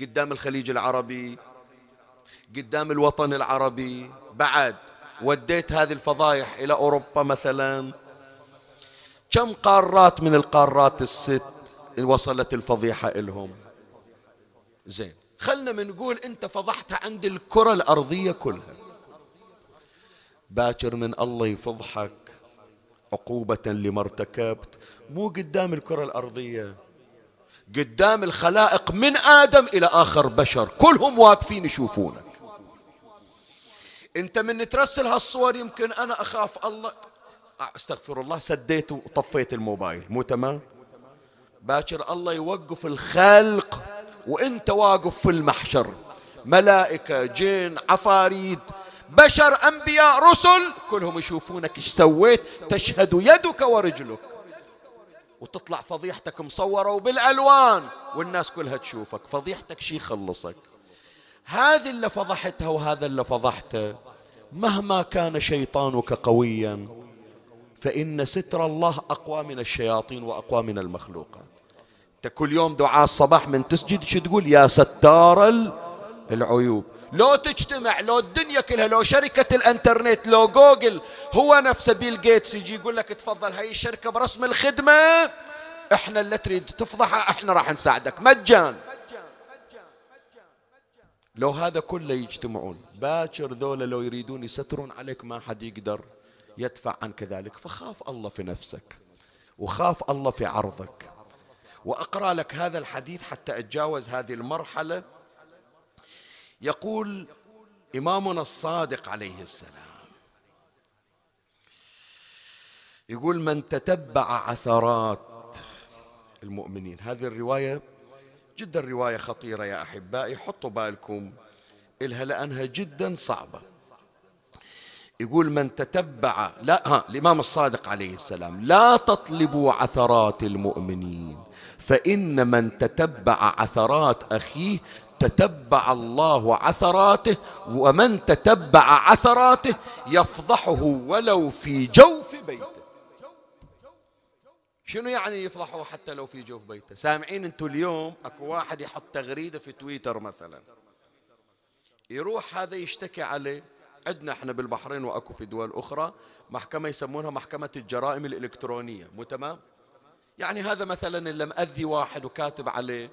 قدام الخليج العربي قدام الوطن العربي. بعد وديت هذه الفضايح إلى أوروبا مثلا. كم قارات من القارات الست وصلت الفضيحة إلهم؟ زين خلنا من نقول أنت فضحتها عند الكرة الأرضية كلها. باكر من الله يفضحك. عقوبة لما ارتكبت مو قدام الكرة الأرضية قدام الخلائق من آدم إلى آخر بشر كلهم واقفين يشوفونك. أنت من ترسل هالصور يمكن أنا أخاف الله. أستغفر الله سديت وطفيت الموبايل مو تمام؟ باكر الله يوقف الخلق وأنت واقف في المحشر. ملائكة جن عفاريت بشر أنبياء رسل كلهم يشوفونك إيش سويت تشهد يدك ورجلك. وتطلع فضيحتك مصورة وبالألوان والناس كلها تشوفك فضيحتك شي خلصك هذه اللي فضحتها وهذا اللي فضحته. مهما كان شيطانك قويا فإن ستر الله أقوى من الشياطين وأقوى من المخلوقات. أنت كل يوم دعاء الصباح من تسجد شو تقول؟ يا ستار العيوب. لو تجتمع لو الدنيا كلها لو شركة الانترنت لو جوجل هو نفسه بيل جيتس يجي يقول لك تفضل هاي الشركة برسم الخدمة. إحنا اللي تريد تفضحها إحنا راح نساعدك. مجان. لو هذا كله يجتمعون باكر ذولا لو يريدون يسترون عليك ما حد يقدر يدفع عنك ذلك فخاف الله في نفسك وخاف الله في عرضك. وأقرأ لك هذا الحديث حتى أتجاوز هذه المرحلة. يقول إمامنا الصادق عليه السلام. يقول من تتبع عثرات المؤمنين. هذه الرواية جدا رواية خطيرة يا أحبائي حطوا بالكم إلها لأنها جدا صعبة. يقول من تتبع لا ها الإمام الصادق عليه السلام لا تطلبوا عثرات المؤمنين فإن من تتبع عثرات أخيه تتبع الله عثراته ومن تتبع عثراته يفضحه ولو في جوف بيته. شنو يعني يفضحه حتى لو في جوف بيته؟ سامعين أنتم اليوم اكو واحد يحط تغريدة في تويتر مثلا. يروح هذا يشتكي عليه. عندنا إحنا بالبحرين واكو في دول أخرى محكمة يسمونها محكمة الجرائم الإلكترونية مو تمام؟ يعني هذا مثلا اللي مأذي واحد وكاتب عليه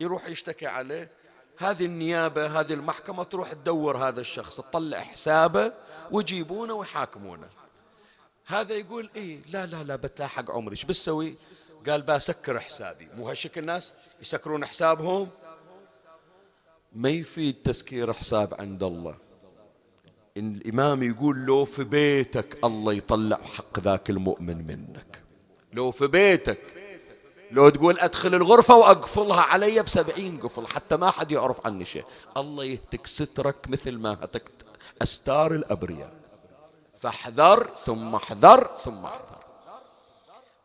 يروح يشتكي عليه. هذه النيابة هذه المحكمة تروح تدور هذا الشخص تطلع حسابه ويجيبونه ويحاكمونه. هذا يقول إيه لا لا لا بتلاحق عمري إيش بسوي قال بسكر حسابي. مو هالشكل الناس يسكرون حسابهم؟ ما يفيد تسكير حساب عند الله. إن الإمام يقول لو في بيتك الله يطلع حق ذاك المؤمن منك. لو في بيتك لو تقول أدخل الغرفة وأقفلها علي بسبعين قفل حتى ما حد يعرف عني شيء. الله يهتك سترك مثل ما هتكت أستار الأبرياء. فاحذر ثم احذر ثم احذر.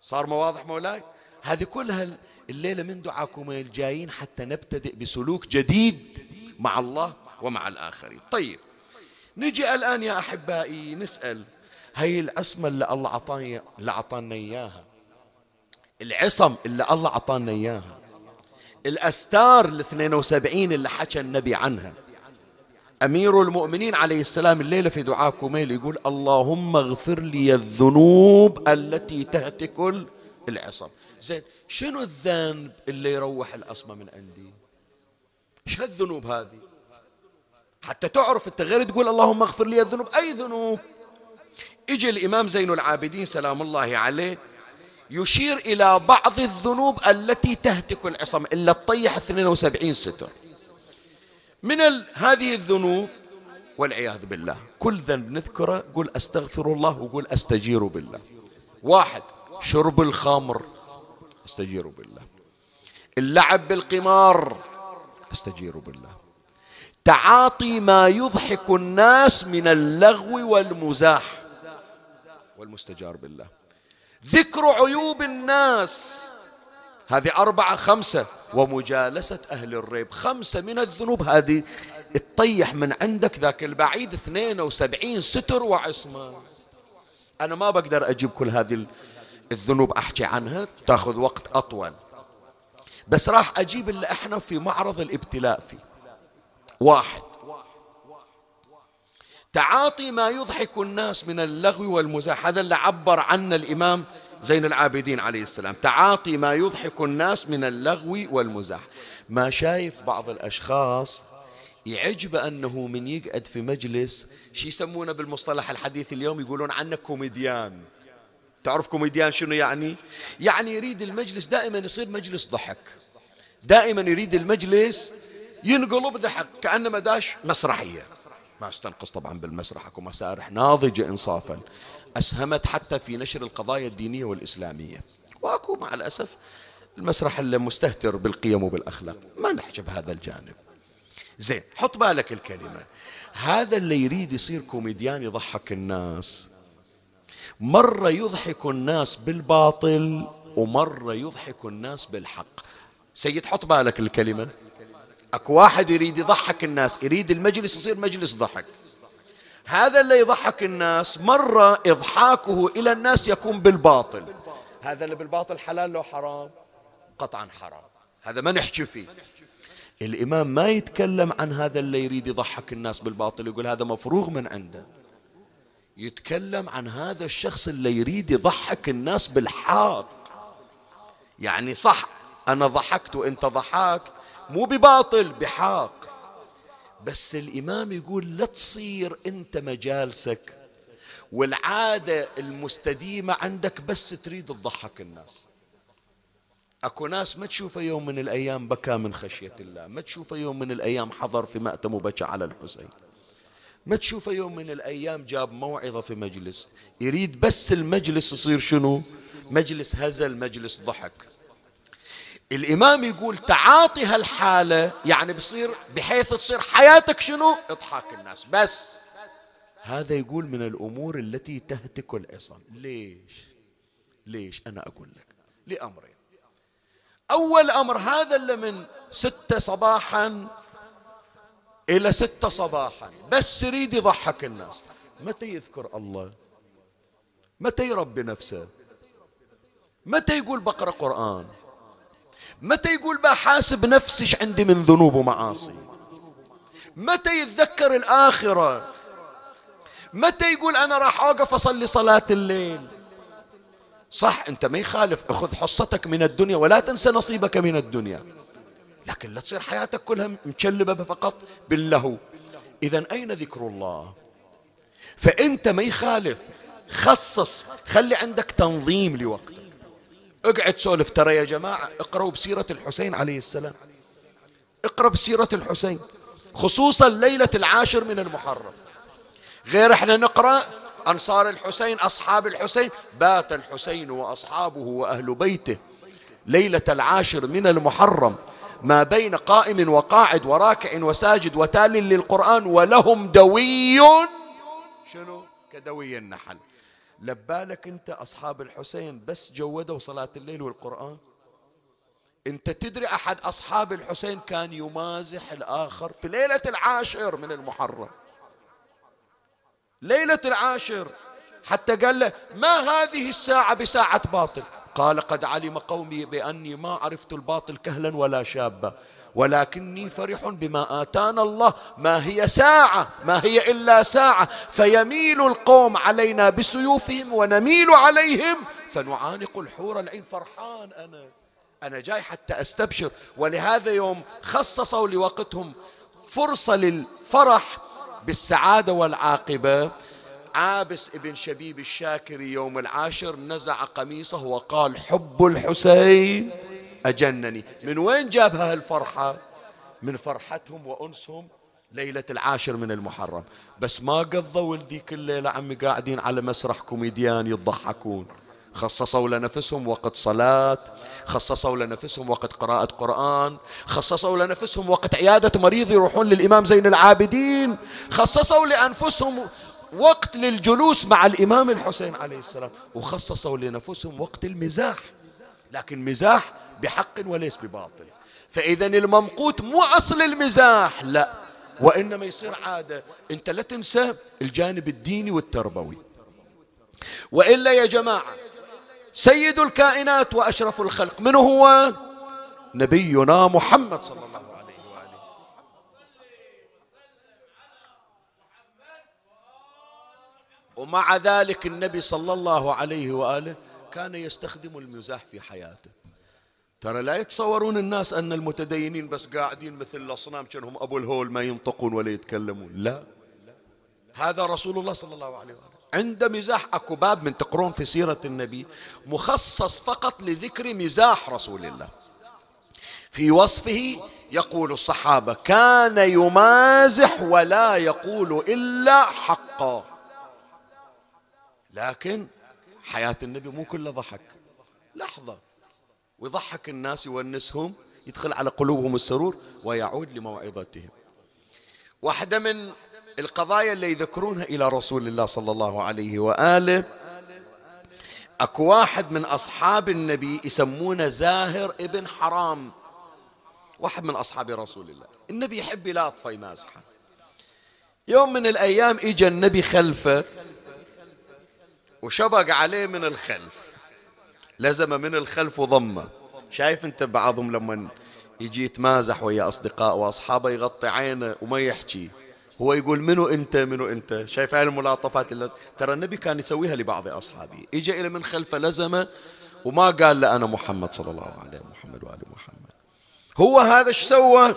صار ما واضح مولاي؟ هذه كلها الليلة من دعاكم الجايين حتى نبتدئ بسلوك جديد مع الله ومع الآخرين. طيب نجي الآن يا أحبائي نسأل هي العصمة اللي الله عطاني اللي عطانا إياها. العصم اللي الله عطانا إياها. الأستار ال 72 اللي حكى النبي عنها. أمير المؤمنين عليه السلام الليلة في دعاء كميل يقول اللهم اغفر لي الذنوب التي تهتك العصم. زين شنو الذنب اللي يروح العصمة من عندي؟ إيش هالذنوب هذه؟ حتى تعرف أنت غير تقول اللهم اغفر لي الذنوب. أي ذنوب؟ اجى الإمام زين العابدين سلام الله عليه يشير إلى بعض الذنوب التي تهتك العصم إلا تطيح 72 ستر. من ال... هذه الذنوب والعياذ بالله كل ذنب نذكره قول أستغفر الله وقول أستجير بالله. واحد شرب الخمر أستجير بالله. اللعب بالقمار أستجير بالله. تعاطي ما يضحك الناس من اللغو والمزاح والمستجار بالله. ذكر عيوب الناس. هذه أربعة خمسة ومجالسة أهل الريب. خمسة من الذنوب هذه. تطيح من عندك ذاك البعيد. 72 ستر وعصمة. أنا ما بقدر أجيب كل هذه الذنوب أحكي عنها. تأخذ وقت أطول. بس راح أجيب اللي إحنا في معرض الابتلاء فيه. واحد. تعاطي ما يضحك الناس من اللغو والمزاح. هذا اللي عبر عنه الإمام زين العابدين عليه السلام. تعاطي ما يضحك الناس من اللغو والمزاح. ما شايف بعض الأشخاص يعجب أنه من يقعد في مجلس شي يسمونه بالمصطلح الحديث اليوم يقولون عنه كوميديان. تعرف كوميديان شنو يعني؟ يعني يريد المجلس دائما يصير مجلس ضحك. دائما يريد المجلس ينقلب ضحك كأنما داش مسرحية. ما استنقص طبعا بالمسرح أكو مسارح ناضجة انصافا. أسهمت حتى في نشر القضايا الدينية والإسلامية. وأكو مع الأسف المسرح المستهتر بالقيم وبالأخلاق. ما نحجب بهذا الجانب. زين حط بالك الكلمة. هذا اللي يريد يصير كوميديان يضحك الناس. مرة يضحك الناس بالباطل ومرة يضحك الناس بالحق. سيد حط بالك الكلمة. اكو واحد يريد يضحك الناس يريد المجلس يصير مجلس ضحك. هذا اللي يضحك الناس مرة إضحاكه إلى الناس يكون بالباطل. هذا اللي بالباطل حلال لو حرام؟ قطعا حرام. هذا ما نحكي فيه. الإمام ما يتكلم عن هذا اللي يريد يضحك الناس بالباطل يقول هذا مفروغ من عنده. يتكلم عن هذا الشخص اللي يريد يضحك الناس بالحق يعني صح أنا ضحكت وأنت ضحكت مو بباطل بحق بس الإمام يقول لا تصير أنت مجالسك والعادة المستديمة عندك بس تريد تضحك الناس أكو ناس ما تشوفه يوم من الأيام بكى من خشية الله، ما تشوفه يوم من الأيام حضر في مأتم وبكى على الحسين. ما تشوفه يوم من الأيام جاب موعظة في مجلس، يريد بس المجلس يصير شنو؟ مجلس هزل، مجلس ضحك. الإمام يقول تعاطي هالحالة يعني بصير بحيث تصير حياتك شنو؟ اضحك الناس. بس هذا يقول من الأمور التي تهتك العصم ليش؟ ليش أنا أقول لك؟ لأمرين. أول أمر هذا اللي من ستة صباحا إلى ستة صباحا. بس يريد يضحك الناس. متى يذكر الله؟ متى يربي نفسه؟ متى يقول بقرأ قرآن؟ متى يقول بحاسب نفسي عندي من ذنوب ومعاصي؟ متى يتذكر الآخرة؟ متى يقول أنا راح أوقف أصلي صلاة الليل؟ صح أنت ما يخالف أخذ حصتك من الدنيا ولا تنسى نصيبك من الدنيا. لكن لا تصير حياتك كلها مشلبة فقط باللهو. إذا أين ذكر الله؟ فأنت ما يخالف خصص خلي عندك تنظيم لوقتك. اقعد سولف ترى يا جماعة اقرأوا بسيرة الحسين عليه السلام. اقرأ بسيرة الحسين خصوصا ليلة العاشر من المحرم. غير إحنا نقرأ أنصار الحسين أصحاب الحسين بات الحسين وأصحابه وأهل بيته. ليلة العاشر من المحرم ما بين قائم وقاعد وراكع وساجد وتال للقرآن ولهم دوي. شنو؟ كدوي النحل. لبالك انت اصحاب الحسين بس جودوا صلاة الليل والقرآن؟ انت تدري احد اصحاب الحسين كان يمازح الآخر في ليلة العاشر من المحرم؟ ليلة العاشر. حتى قال له ما هذه الساعة بساعة باطل؟ قال قد علم قومي بأني ما عرفت الباطل كهلا ولا شابا. ولكني فرح بما آتانا الله. ما هي ساعة؟ ما هي إلا ساعة. فيميل القوم علينا بسيوفهم ونميل عليهم. فنعانق الحور العين فرحان أنا. أنا جاي حتى أستبشر. ولهذا يوم خصصوا لوقتهم فرصة للفرح بالسعادة والعاقبة. عابس ابن شبيب الشاكري يوم العاشر نزع قميصه وقال حب الحسين. أجنني. من وين جابها الفرحة؟ من فرحتهم وأنسهم ليلة العاشر من المحرم. بس ما قضوا ذيك الليلة عمي قاعدين على مسرح كوميديان يضحكون. خصصوا لنفسهم وقت صلاة خصصوا لنفسهم وقت قراءة قرآن خصصوا لنفسهم وقت عيادة مريض يروحون للإمام زين العابدين خصصوا لأنفسهم وقت للجلوس مع الإمام الحسين عليه السلام وخصصوا لنفسهم وقت المزاح. لكن مزاح بحق وليس بباطل. فإذا الممقوت مو أصل المزاح لا. وإنما يصير عادة. أنت لا تنسى الجانب الديني والتربوي. وإلا يا جماعة سيد الكائنات وأشرف الخلق من هو؟ نبينا محمد صلى الله عليه وآله. ومع ذلك النبي صلى الله عليه وآله كان يستخدم المزاح في حياته. ترى لا يتصورون الناس أن المتدينين بس قاعدين مثل الأصنام كأنهم أبو الهول ما ينطقون ولا يتكلمون. لا. هذا رسول الله صلى الله عليه وسلم. عند مزاح. أكو باب من تقرون في سيرة النبي مخصص فقط لذكر مزاح رسول الله. في وصفه يقول الصحابة كان يمازح ولا يقول إلا حقا. لكن حياة النبي مو كله ضحك. لحظة. ويضحك الناس يونسهم يدخل على قلوبهم السرور ويعود لموعظتهم. واحدة من القضايا اللي يذكرونها إلى رسول الله صلى الله عليه وآله أكو واحد من أصحاب النبي يسمونه زاهر ابن حرام. واحد من أصحاب رسول الله. النبي يحب يلاطفه يمازحه يوم من الأيام إجا النبي خلفه وشبق عليه من الخلف. لزم من الخلف وضمه شايف انت بعضهم لما يجي يتمازح ويا أصدقاء وأصحابه يغطي عينه وما يحكي. هو يقول منو أنت منو أنت؟ شايف هاي الملاطفات اللي ترى النبي كان يسويها لبعض أصحابه. اجى إلى من خلفه لزمه وما قال له أنا محمد صلى الله عليه محمد وآل محمد. هو هذا إيش سوى؟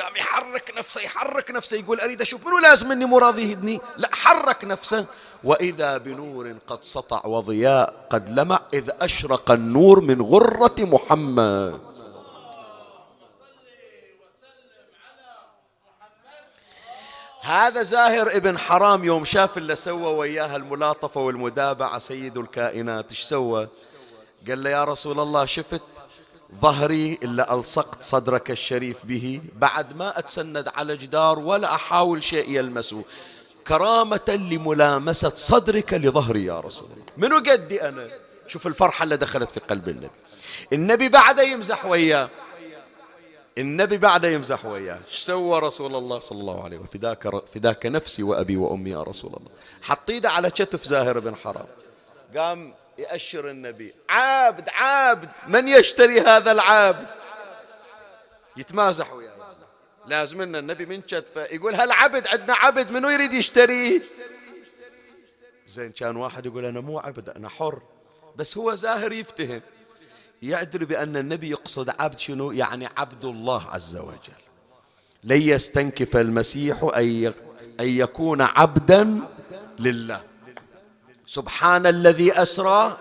قام يحرك نفسه يحرك نفسه يقول أريد أشوف منو لازم مني مو راضي يهدني؟ لا حرك نفسه. وإذا بنور قد سطع وضياء قد لمع إذ أشرق النور من غرة محمد. هذا زاهر ابن حرام يوم شاف اللي سوى وياها الملاطفة والمدابعة سيد الكائنات إيش سوى؟ قال له يا رسول الله شفت؟ ظهري إلا ألصقت صدرك الشريف به. بعد ما أتسند على جدار ولا أحاول شيء يلمسه. كرامة لملامسة صدرك لظهري يا رسول الله. منو قدي أنا؟ شوف الفرحة اللي دخلت في قلب النبي. النبي بعد يمزح وياه. النبي بعد يمزح وياه. إيش سوى رسول الله صلى الله عليه وسلم؟ فداك, فداك نفسي وأبي وأمي يا رسول الله. حط ايده على كتف زاهر بن حرام. قام يأشر النبي. عابد عابد. من يشتري هذا العابد؟ يتمازح وياه لازم لنا النبي من كتفه يقول هالعبد عندنا عبد منو يريد يشتريه زين كان واحد يقول أنا مو عبد أنا حر. بس هو زاهر يفتهم. يعدل بأن النبي يقصد عبد شنو؟ يعني عبد الله عز وجل. لن يستنكف المسيح أن يكون عبدا لله. سبحان الذي أسرى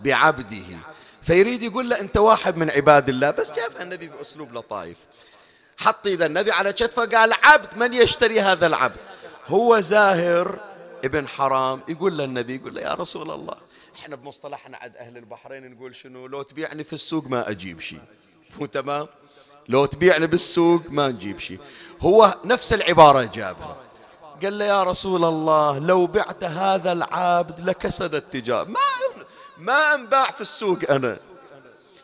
بعبده. فيريد يقول له أنت واحد من عباد الله بس جابها النبي بأسلوب لطائف. حط إذا النبي على كتفه قال عبد من يشتري هذا العبد؟ هو زاهر ابن حرام. يقول للنبي يقول له يا رسول الله إحنا بمصطلحنا عند أهل البحرين نقول شنو؟ لو تبيعني في السوق ما أجيب شيء. مو تمام؟ لو تبيعني بالسوق ما نجيب شيء. هو نفس العبارة جابها. قال له يا رسول الله لو بعت هذا العابد لكسد التجارة. ما ما أنباع في السوق أنا.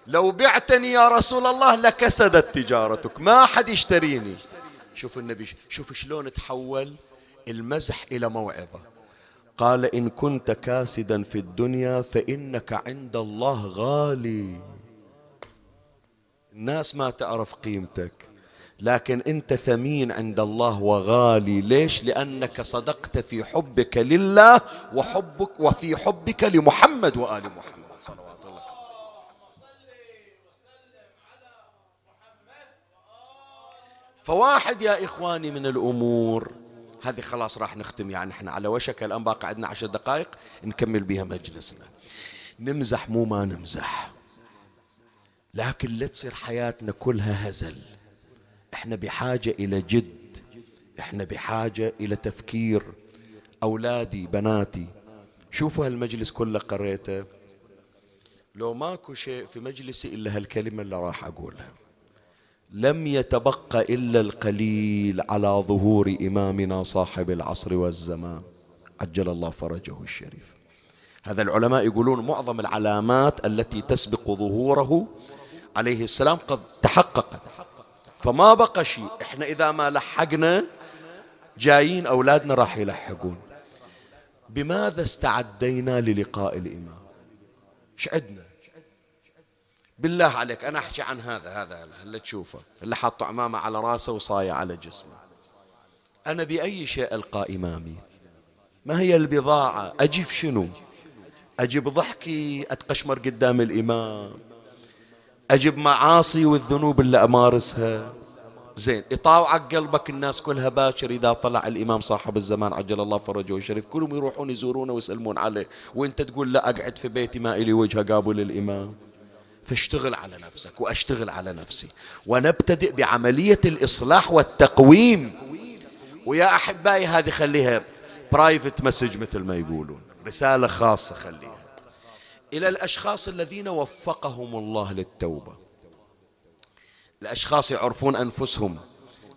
لو بعتني يا رسول الله لكسدت تجارتك. ما حد يشتريني. شوف النبي شوف شلون تحول المزح إلى موعظة. قال إن كنت كاسدا في الدنيا فإنك عند الله غالي. الناس ما تعرف قيمتك. لكن انت ثمين عند الله وغالي. ليش؟ لأنك صدقت في حبك لله وحبك وفي حبك لمحمد وآل محمد. صلوات الله. فواحد يا إخواني من الأمور هذه خلاص راح نختم يعني إحنا على وشك. الآن باقي عندنا عشر دقائق نكمل بها مجلسنا. نمزح مو ما نمزح لكن لا تصير حياتنا كلها هزل. إحنا بحاجة إلى جد إحنا بحاجة إلى تفكير. أولادي بناتي شوفوا هالمجلس كله قريته. لو ماكو شيء في مجلسي إلا هالكلمة اللي راح أقولها. لم يتبق إلا القليل على ظهور إمامنا صاحب العصر والزمان. عجل الله فرجه الشريف. هذا العلماء يقولون معظم العلامات التي تسبق ظهوره عليه السلام قد تحققت. فما بقى شيء. إحنا إذا ما لحقنا جايين أولادنا راح يلحقون. بماذا استعدينا للقاء الإمام؟ إيش عندنا؟ بالله عليك أنا أحكي عن هذا هذا اللي تشوفه. اللي حاط عمامة على راسه وصاية على جسمه. أنا بأي شيء ألقى إمامي؟ ما هي البضاعة؟ أجيب شنو؟ أجيب ضحكي أتقشمر قدام الإمام. أجب معاصي والذنوب اللي أمارسها. زين يطاوعك قلبك الناس كلها باكر إذا طلع الإمام صاحب الزمان عجل الله فرجه الشريف. كلهم يروحون يزورونه ويسلمون عليه. وأنت تقول لا أقعد في بيتي ما إلي وجه قابل الإمام. فاشتغل على نفسك وأشتغل على نفسي. ونبتدئ بعملية الإصلاح والتقويم. ويا أحبائي هذه خليها private message مثل ما يقولون. رسالة خاصة خليها. إلى الأشخاص الذين وفقهم الله للتوبة. الأشخاص يعرفون أنفسهم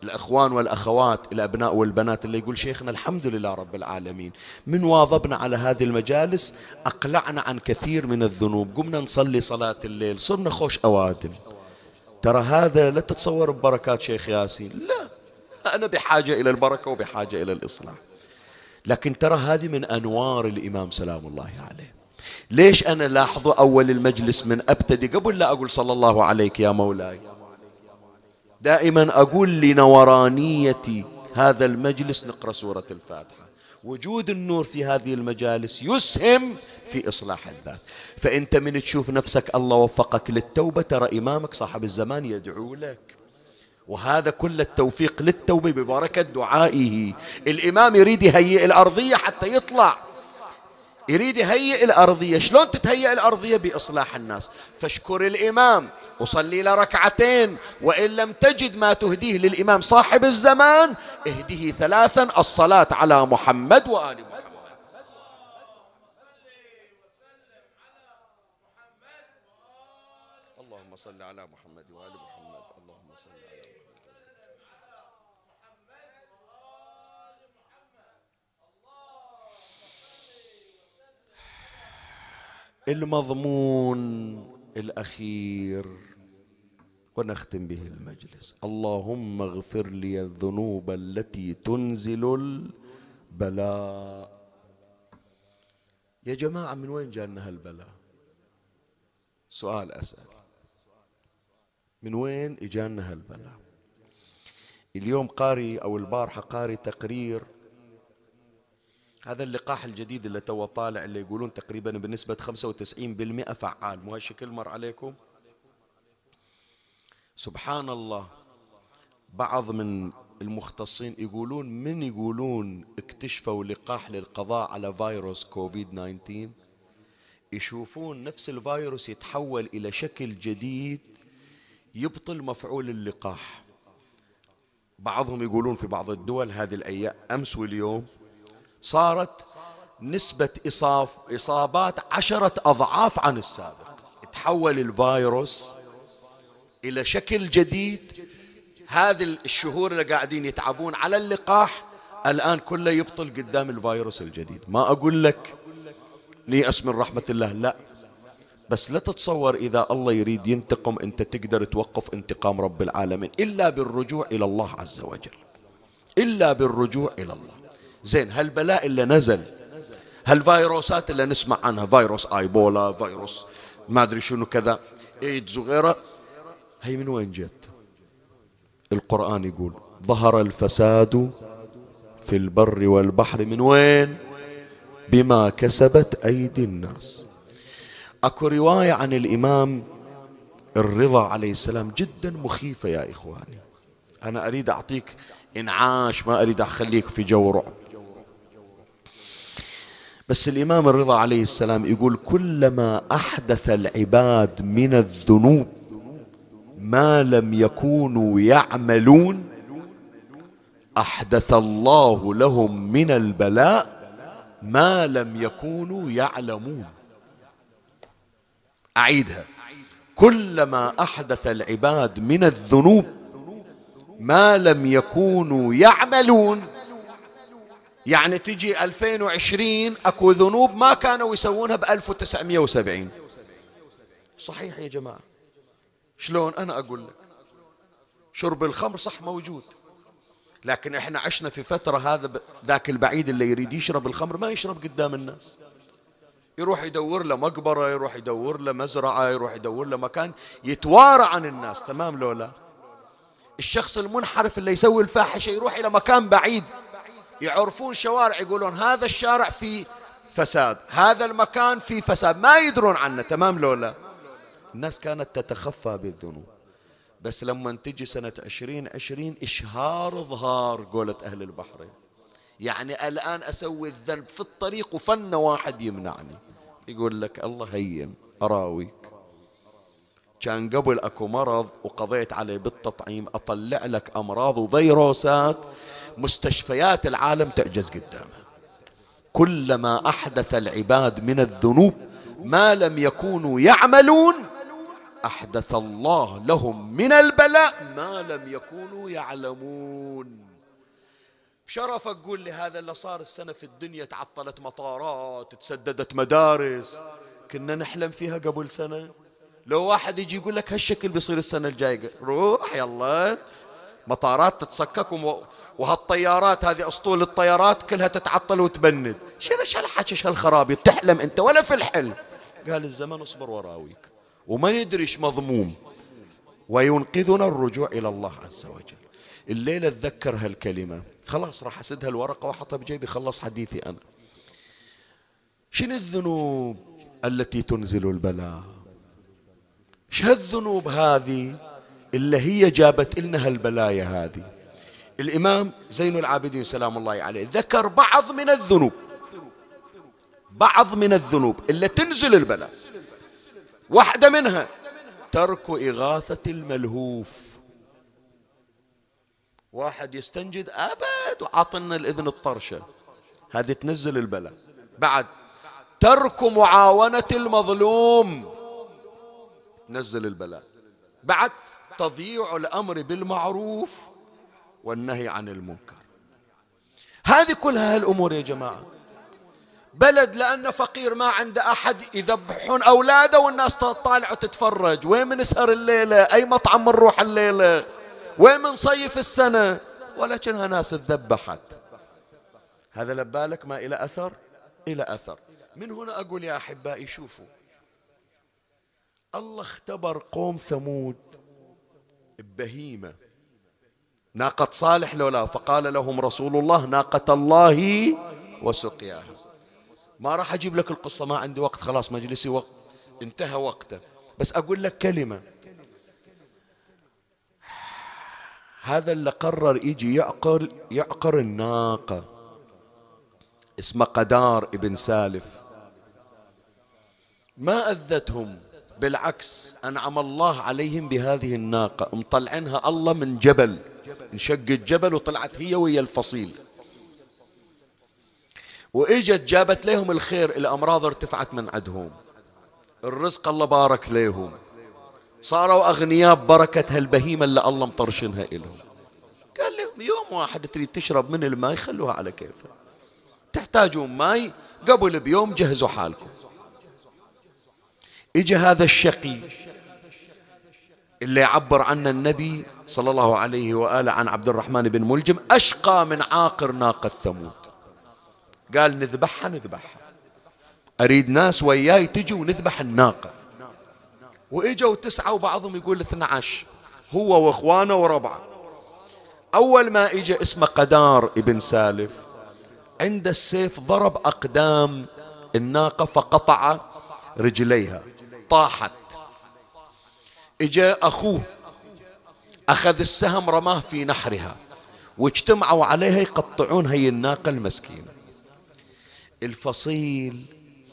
الأخوان والأخوات الأبناء والبنات اللي يقول شيخنا الحمد لله رب العالمين من واظبنا على هذه المجالس أقلعنا عن كثير من الذنوب. قمنا نصلي صلاة الليل صرنا خوش أوادم. ترى هذا لا تتصور ببركات شيخ ياسين. لا أنا بحاجة إلى البركة وبحاجة إلى الإصلاح. لكن ترى هذه من أنوار الإمام سلام الله عليه. ليش أنا لاحظوا أول المجلس من أبتدي قبل لا أقول صلى الله عليك يا مولاي؟ دائما أقول لنورانية هذا المجلس نقرأ سورة الفاتحة. وجود النور في هذه المجالس يسهم في إصلاح الذات. فأنت من تشوف نفسك الله وفقك للتوبة ترى إمامك صاحب الزمان يدعو لك. وهذا كل التوفيق للتوبة ببركة دعائه. الإمام يريد يهيئ الأرضية حتى يطلع. يريد يهيئ الأرضية شلون تتهيئ الأرضية؟ بإصلاح الناس. فاشكر الإمام وصلي له ركعتين وإن لم تجد ما تهديه للإمام صاحب الزمان اهده ثلاثا الصلاة على محمد وآل محمد. اللهم صل على محمد وآل محمد. اللهم صل على المضمون الأخير ونختم به المجلس. اللهم اغفر لي الذنوب التي تنزل البلاء. يا جماعة من وين جانا هالبلاء؟ سؤال أسأل. من وين إجانا هالبلاء؟ اليوم قاري أو البارحة قاري تقرير هذا اللقاح الجديد اللي تو طالع اللي يقولون تقريبا بنسبة 95% فعال. مو هالشكل؟ مر عليكم؟ سبحان الله. بعض من المختصين يقولون من يقولون اكتشفوا لقاح للقضاء على فيروس كوفيد 19 يشوفون نفس الفيروس يتحول إلى شكل جديد يبطل مفعول اللقاح. بعضهم يقولون في بعض الدول هذه الأيام أمس واليوم صارت نسبة إصاف إصابات عشرة أضعاف عن السابق. تحول الفيروس إلى شكل جديد. هذه الشهور اللي قاعدين يتعبون على اللقاح الآن كله يبطل قدام الفيروس الجديد. ما أقول لك نيأس من رحمة الله لا. بس لا تتصور إذا الله يريد ينتقم أنت تقدر توقف انتقام رب العالمين إلا بالرجوع إلى الله عز وجل. إلا بالرجوع إلى الله. زين هالبلاء اللي نزل هالفيروسات اللي نسمع عنها فيروس آيبولا فيروس ما أدري شنو كذا إيدز وغيره هي من وين جت؟ القرآن يقول ظهر الفساد في البر والبحر من وين؟ بما كسبت أيدي الناس. أكو رواية عن الإمام الرضا عليه السلام جدا مخيفة يا إخواني. أنا أريد أعطيك إنعاش ما أريد أخليك في جو رعب. بس الإمام الرضا عليه السلام يقول كلما أحدث العباد من الذنوب ما لم يكونوا يعملون أحدث الله لهم من البلاء ما لم يكونوا يعلمون. أعيدها. كلما أحدث العباد من الذنوب ما لم يكونوا يعملون يعني تجي 2020 أكو ذنوب ما كانوا يسوونها ب 1970 صحيح يا جماعة. شلون أنا أقول لك؟ شرب الخمر صح موجود. لكن إحنا عشنا في فترة هذا ذاك البعيد اللي يريد يشرب الخمر ما يشرب قدام الناس. يروح يدور له مقبرة يروح يدور له مزرعة يروح يدور له مكان يتوارى عن الناس. تمام لولا الشخص المنحرف اللي يسوي الفاحشة يروح إلى مكان بعيد. يعرفون شوارع يقولون هذا الشارع فيه فساد هذا المكان فيه فساد ما يدرون عنه تمام لولا الناس كانت تتخفى بالذنوب. بس لما تجي سنة عشرين عشرين إشهار ظهار قولة أهل البحرين. يعني الآن أسوي الذنب في الطريق وفن واحد يمنعني. يقول لك الله هين أراويك. كان قبل أكو مرض وقضيت عليه بالتطعيم أطلع لك أمراض وفيروسات مستشفيات العالم تعجز قدامها كلما أحدث العباد من الذنوب ما لم يكونوا يعملون أحدث الله لهم من البلاء ما لم يكونوا يعلمون. بشرف أقول لي هذا اللي صار السنة في الدنيا تعطلت مطارات تسددت مدارس. كنا نحلم فيها قبل سنة. لو واحد يجي يقول لك هالشكل بيصير السنة الجاية روح يلا مطارات تتسكك وهالطيارات هذه أسطول الطيارات كلها تتعطل وتبند. شنو هالحكي هالخرابيط تحلم أنت ولا في الحلم قال الزمن اصبر وراويك. وما ندري إيش مضموم؟ وينقذنا الرجوع إلى الله عز وجل. الليلة اتذكر هالكلمة. خلاص راح اسدها الورقه وأحطها بجيبي. خلص حديثي أنا. شنو الذنوب التي تنزل البلاء؟ شو هالذنوب هذه اللي هي جابت لنا هالبلايا هذه؟ الإمام زين العابدين سلام الله عليه ذكر بعض من الذنوب بعض من الذنوب اللي تنزل البلاء. واحدة منها ترك إغاثة الملهوف. واحد يستنجد أبد وعطنا الإذن الطرشة. هذه تنزل البلاء. بعد ترك معاونة المظلوم. تنزل البلاء. بعد تضييع الأمر بالمعروف. والنهي عن المنكر. هذه كلها هالأمور يا جماعة. بلد لأنه فقير ما عنده أحد يذبحون أولاده والناس تطالع وتتفرج. وين من نسهر الليلة؟ أي مطعم نروح الليلة؟ وين من صيف السنة؟ ولكنها ناس تذبحت. هذا لبالك ما إلى أثر؟ إلى أثر. من هنا أقول يا أحبائي شوفوا. الله اختبر قوم ثمود ببهيمة. ناقة صالح لو لا فقال لهم رسول الله ناقة الله وسقياها. ما راح أجيب لك القصة ما عندي وقت خلاص مجلسي وقت انتهى وقته. بس أقول لك كلمة. هذا اللي قرر يجي يعقر يعقر الناقة. اسمه قدار ابن سالف. ما أذتهم بالعكس أنعم الله عليهم بهذه الناقة. مطلعنها الله من جبل. انشق الجبل وطلعت هي ويا الفصيل. وإجت جابت لهم الخير الأمراض ارتفعت من عندهم الرزق الله بارك لهم صاروا أغنياء ببركه هالبهيمه اللي الله مطرشنها لهم قال لهم يوم واحد تريد تشرب من الماء خلوها على كيفها. تحتاجون ماء قبل بيوم جهزوا حالكم. اجى هذا الشقي اللي يعبر عنه النبي صلى الله عليه وآله عن عبد الرحمن بن ملجم أشقى من عاقر ناقة ثمود. قال نذبحها نذبحها. أريد ناس وياي تجي ونذبح الناقة. وإجوا تسعة وبعضهم يقول اثنى عشر هو وإخوانه وربعه. أول ما إجا اسمه قدار ابن سالف عند السيف ضرب أقدام الناقة فقطع رجليها طاحت. إجا أخوه أخذ السهم رماه في نحرها واجتمعوا عليها يقطعون هي الناقة المسكينة. الفصيل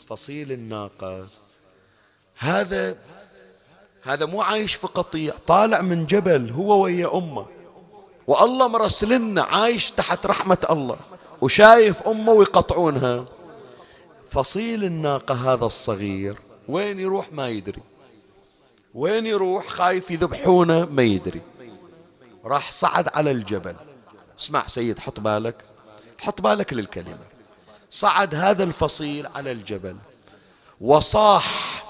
فصيل الناقة. هذا هذا مو عايش في قطيع طالع من جبل هو ويا أمه. والله مرسلنا عايش تحت رحمة الله وشايف أمه ويقطعونها. فصيل الناقة هذا الصغير وين يروح ما يدري. وين يروح خايف يذبحونه ما يدري. راح صعد على الجبل. اسمع سيد حط بالك. حط بالك للكلمة. صعد هذا الفصيل على الجبل. وصاح.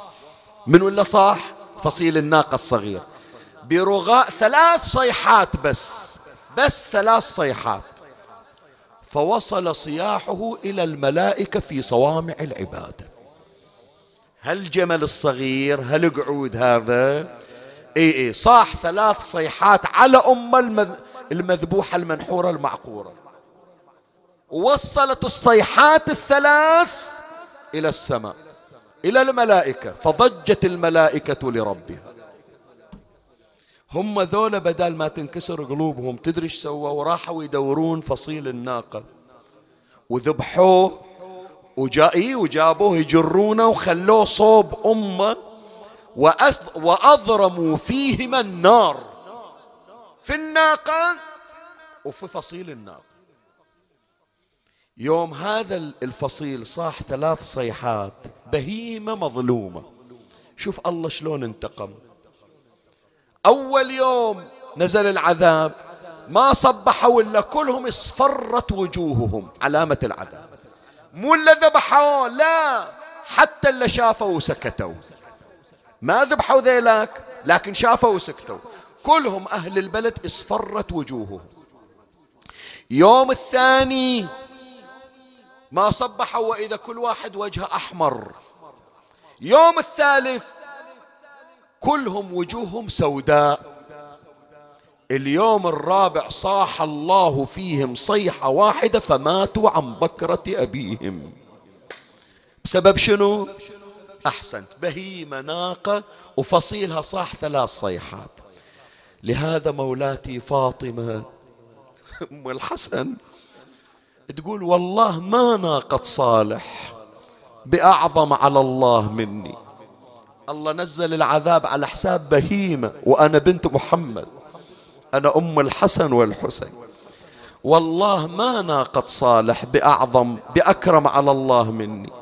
من ولا صاح؟ فصيل الناقة الصغير. برغاء ثلاث صيحات بس. بس ثلاث صيحات. فوصل صياحه إلى الملائكة في صوامع العبادة. هالجمل الصغير؟ هالقعود هذا؟ إي إي صاح ثلاث صيحات على أم المذبوحة المنحورة المعقورة. ووصلت الصيحات الثلاث إلى السماء إلى الملائكة فضجت الملائكة لربها. هم ذولا بدل ما تنكسر قلوبهم تدري إيش سووا؟ وراحوا يدورون فصيل الناقة. وذبحوه وجاء وجابوه يجرونه وخلوه صوب أمة وأضرموا فيهما النار. في الناقة وفي فصيل الناقة. يوم هذا الفصيل صاح ثلاث صيحات بهيمة مظلومة. شوف الله شلون انتقم. أول يوم نزل العذاب ما صبحوا إلا كلهم اصفرت وجوههم علامة العذاب. مو اللي ذبحوا لا حتى اللي شافوا وسكتوا ما ذبحوا ذيلاك لكن شافوا وسكتوا. كلهم أهل البلد اصفرت وجوههم. يوم الثاني ما صبحوا وإذا كل واحد وجهه أحمر. يوم الثالث كلهم وجوههم سوداء. اليوم الرابع صاح الله فيهم صيحة واحدة فماتوا عن بكرة أبيهم. بسبب شنو؟ أحسنت. بهيمة ناقة وفصيلها صاح ثلاث صيحات. لهذا مولاتي فاطمة أم الحسن تقول والله ما ناقة صالح بأعظم على الله مني. الله نزل العذاب على حساب بهيمة وأنا بنت محمد. أنا أم الحسن والحسين. والله ما ناقة صالح بأعظم بأكرم على الله مني.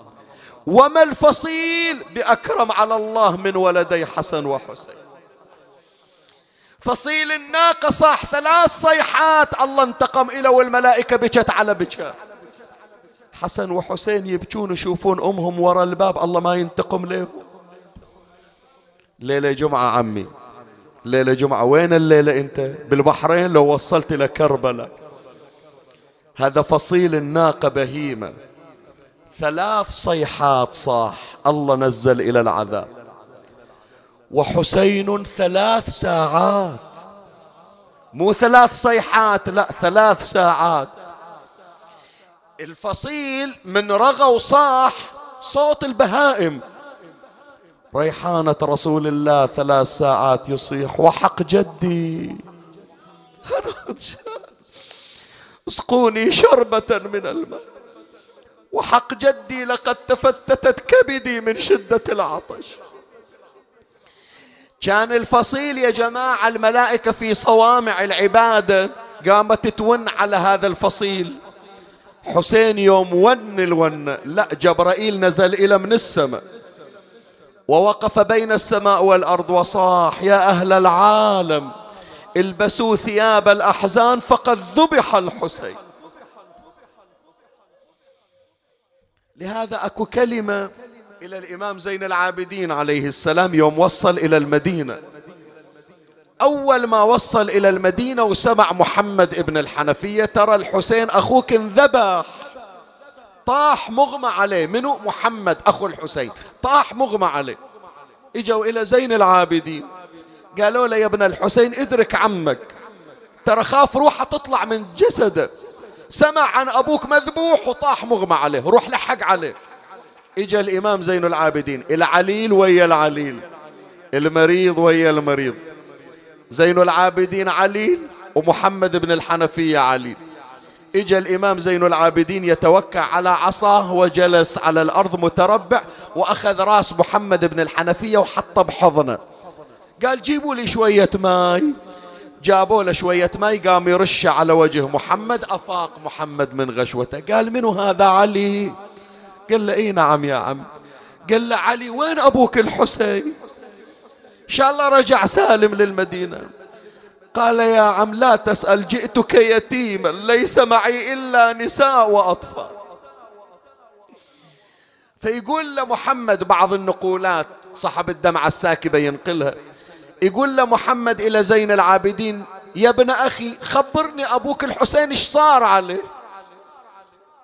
وما الفصيل بأكرم على الله من ولدي حسن وحسين. فصيل الناقة صاح ثلاث صيحات الله انتقم إلى والملائكة بكت على بكاء حسن وحسين يبكون يشوفون أمهم ورا الباب الله ما ينتقم لهم. ليلة جمعة عمي ليلة جمعة وين الليلة أنت؟ بالبحرين لو وصلت إلى كربلاء. هذا فصيل الناقة بهيمة. ثلاث صيحات صاح. الله نزل إلى العذاب. وحسين ثلاث ساعات. مو ثلاث صيحات لا ثلاث ساعات. الفصيل من رغى وصاح صوت البهائم. ريحانة رسول الله ثلاث ساعات يصيح. وحق جدي. أسقوني شربة من الماء. وحق جدي لقد تفتتت كبدي من شدة العطش. كان الفصيل يا جماعة الملائكة في صوامع العبادة قامت تون على هذا الفصيل. حسين يوم ون الون لا جبرائيل نزل إلى من السماء. ووقف بين السماء والأرض وصاح يا أهل العالم البسوا ثياب الأحزان فقد ذبح الحسين. لهذا أكو كلمة إلى الإمام زين العابدين عليه السلام يوم وصل إلى المدينة. أول ما وصل إلى المدينة وسمع محمد ابن الحنفية ترى الحسين أخوك انذبح. طاح مغمى عليه. منو؟ محمد أخو الحسين. طاح مغمى عليه. إجوا إلى زين العابدين. قالوا له يا ابن الحسين ادرك عمك. ترى خاف روحه تطلع من جسده. سمع عن أبوك مذبوح وطاح مغمى عليه روح لحق عليه. إجا الإمام زين العابدين العليل ويا العليل المريض ويا المريض. زين العابدين عليل ومحمد بن الحنفية عليل. إجا الإمام زين العابدين يتوكع على عصاه وجلس على الأرض متربع وأخذ راس محمد بن الحنفية وحطه بحضنه. قال جيبوا لي شوية ماي. جابوا له شوية ماي قام يرش على وجه محمد أفاق محمد من غشوته. قال منو هذا علي؟ قال له إي نعم يا عم. قال له علي وين أبوك الحسين؟ إن شاء الله رجع سالم للمدينة. قال يا عم لا تسأل جئتك يتيما ليس معي إلا نساء وأطفال. فيقول لمحمد بعض النقولات صاحب الدمعة الساكبة ينقلها. يقول لمحمد إلى زين العابدين يا ابن أخي خبرني أبوك الحسين إيش صار عليه؟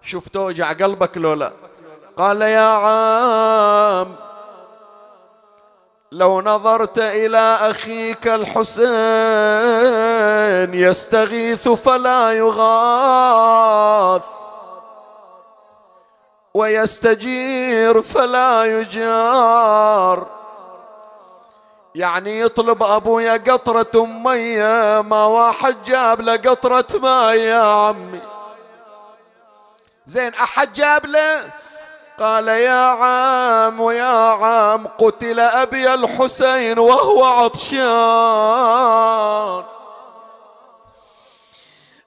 شوف توجع قلبك لو لا قال يا عام لو نظرت إلى أخيك الحسين يستغيث فلا يغاث ويستجير فلا يجار. يعني يطلب أبويا قطرة مية ما واحد جاب له قطرة ماء يا عمي. زين أحد جاب له؟ قال يا عام ويا عام قتل أبي الحسين وهو عطشان.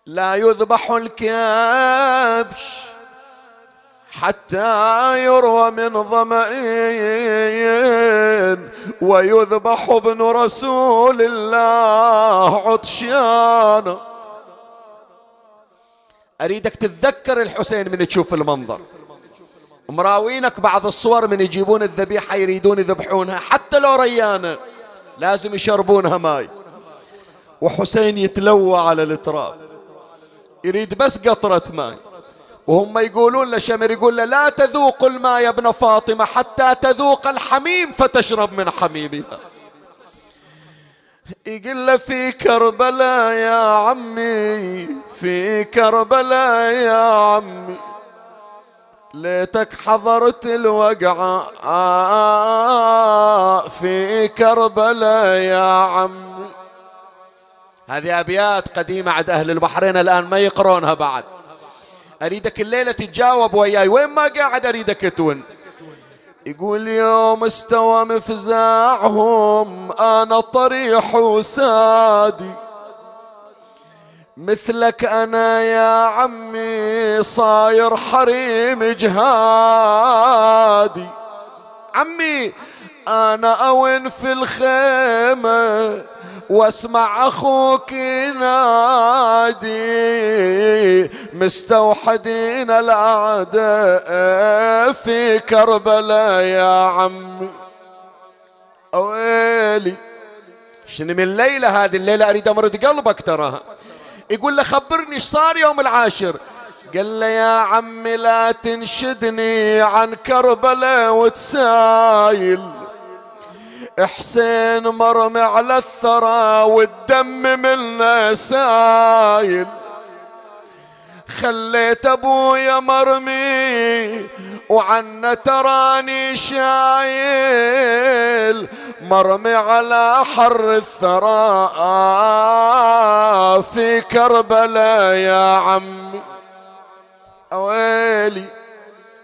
لا يذبح الكبش. حتى يروى من ظمئين ويذبح ابن رسول الله عطشان. أريدك تتذكر الحسين من تشوف المنظر. مراوينك بعض الصور من يجيبون الذبيحة يريدون يذبحونها حتى لو ريانة. لازم يشربونها ماي. وحسين يتلوى على التراب يريد بس قطرة ماي. وهم يقولون لشمر يقول له لا تذوق الماء يا ابن فاطمة حتى تذوق الحميم فتشرب من حميمها. يقول له في كربلاء يا عمي في كربلاء يا عمي ليتك حضرت الوقعة. في كربلاء يا عمي. هذه أبيات قديمة عند أهل البحرين الآن ما يقرونها بعد. أريدك الليلة تتجاوب وياي. وين ما قاعد أريدك تون يقول يوم استوى مفزاعهم أنا طريح وسادي. مثلك أنا يا عمي صاير حريم جهادي. عمي أنا أون في الخيمة واسمع أخوك ينادي مستوحدين الأعداء في كربلاء يا عمي. أويلي. شنو من ليلة هذه الليلة أريد امرد قلبك تراها يقول له خبرني إيش صار يوم العاشر. قال له يا عمي لا تنشدني عن كربلاء وتسايل. حسين مرمي على الثرى والدم منه سايل. خليت أبويا مرمي وعنا تراني شايل. مرمي على حر الثرى في كربلاء يا عمي. أويلي.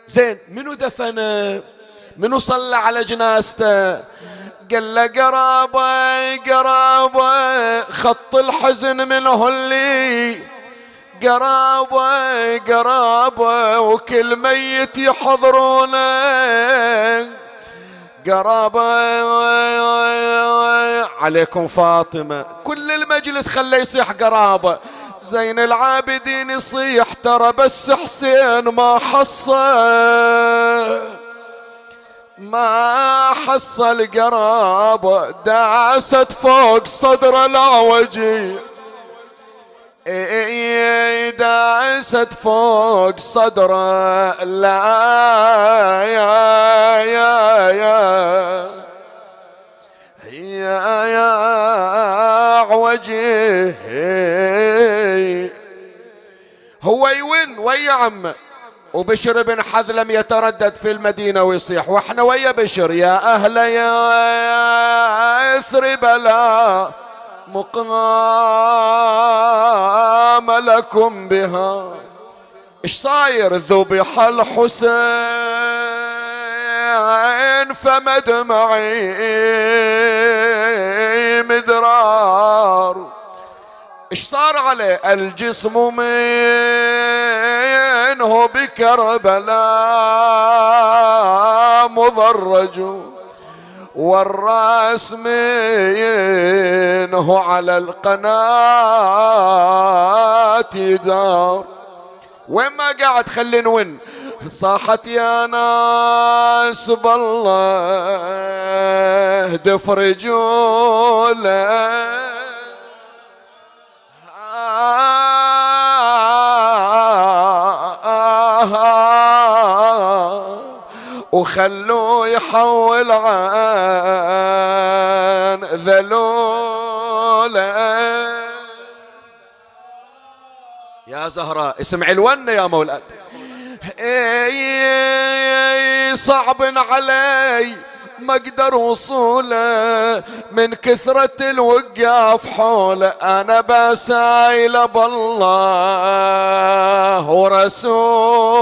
زين منو دفنه؟ منو صلى على جنازته؟ قال له قرابة قرابة خط الحزن منه اللي قرابة قرابة وكل ميت يحضرونه. قرابة عليكم فاطمة. كل المجلس خليه يصيح قرابة. زين العابدين يصيح ترى بس حسين ما حصل. ما حصل قرابة داست فوق صدر العوجي داست فوق صدره لا يا يا يا. يا يا عوجي هو يون ويا عمه. وبشر بن حذلم يتردد في المدينة ويصيح. وإحنا ويا بشر يا أهل يا إثر بلا مقام لكم بها. إيش صاير ذبح الحسين فمدمعي مدرار؟ صار عليه الجسم منه بكربلاء مضرج والرأس منه على القناة دار. وين ما قاعد خلي نون صاحت يا ناس بالله دفرجوا له. وخلوه يحول عن ذلولة. يا زهراء اسمعي الونة يا مولاد. اي صعب علي. ما أقدر وصوله من كثرة الوقاف حوله. أنا بسايل بالله ورسوله.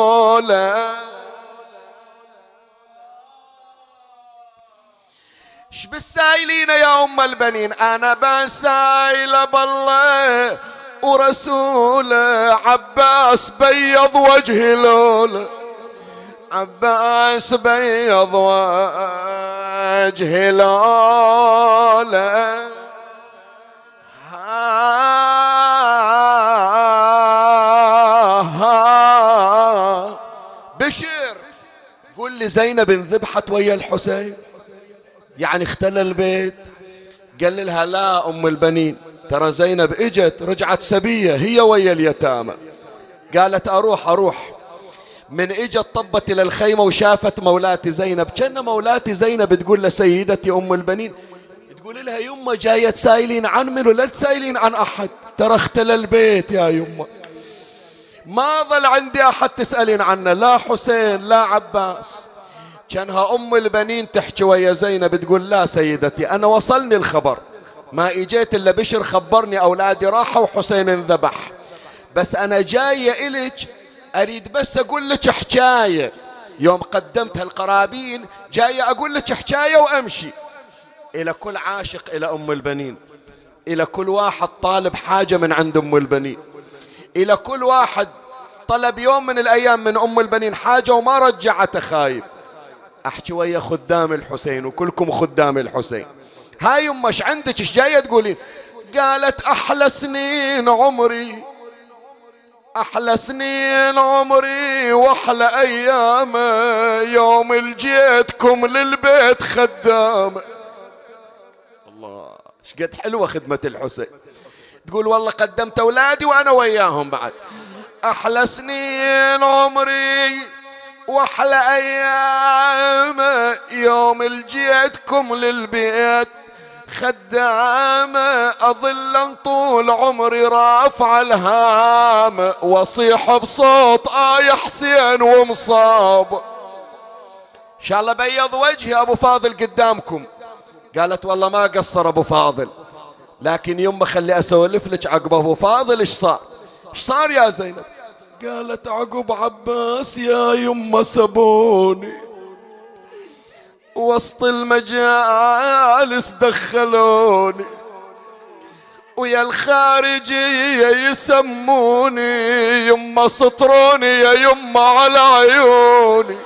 إيش بالسايلين يا أم البنين؟ أنا بسايل بالله ورسوله. عباس بيض وجهي لوله. عباس بيض وجهي لوله بشر قل لي زينب انذبحت ويا الحسين. يعني اختل البيت. قال لها لا أم البنين. ترى زينب إجت رجعت سبية هي ويا اليتامى. قالت أروح أروح. من اجت طبت إلى الخيمة وشافت مولاتي زينب. كأن مولاتي زينب تقول لسيدتي أم البنين تقول لها يمه جاية تسايلين عن منو؟ لا تسايلين عن أحد ترى اختل البيت يا يمة. ما ظل عندي أحد تسألين عنه لا حسين لا عباس. كأنها أم البنين تحكي ويا زينب تقول لا سيدتي أنا وصلني الخبر. ما إجيت إلا بشر خبرني أولادي راحوا وحسين انذبح. بس أنا جاية الك أريد بس أقول لك حكاية. يوم قدمت القرابين جاية أقول لك حكاية وأمشي. إلى كل عاشق إلى أم البنين. إلى كل واحد طالب حاجة من عند أم البنين. إلى كل واحد طلب يوم من الأيام من أم البنين حاجة وما رجعته خايب أحكي ويا خدام الحسين وكلكم خدام الحسين. هاي إيش عندك؟ إيش جاية تقولين؟ قالت أحلى سنين عمري. أحلى سنين عمري وأحلى أيام. يوم الجيتكم للبيت خدامه الله إيش قد حلوة خدمة الحسين. تقول والله قدمت أولادي وأنا وياهم بعد. أحلى سنين عمري وأحلى أيام. يوم الجيتكم للبيت خدامة أظل طول عمري رافع الهام وأصيح بصوت يا حسين ومصاب. إن شاء الله بيض وجهي أبو فاضل قدامكم. قالت والله ما قصر أبو فاضل. لكن يوم خلي أسولف لك عقب أبو فاضل إيش صار؟ إيش صار يا زينب؟ قالت عقب عباس يا يما سبوني. وسط المجالس دخلوني ويا الخارجية يسموني يما سطروني يا يما على عيوني.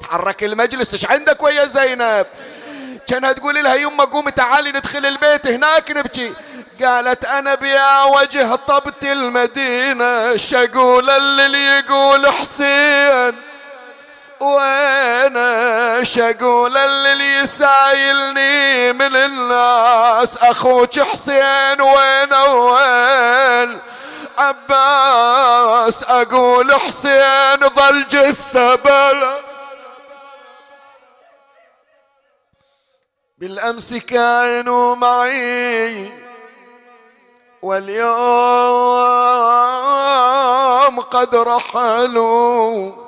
تحرك المجلس إيش عندك ويا زينب؟ كانها تقول لها يما قومي تعالي ندخل البيت هناك نبكي. قالت أنا بيا وجه طبت المدينة شقول اللي يقول حسين. وين شقول اللي يسايلني من الناس. أخوك حسين وين وين عباس أقول حسين ظل جثة بلا. بالأمس كانوا معي واليوم قد رحلوا.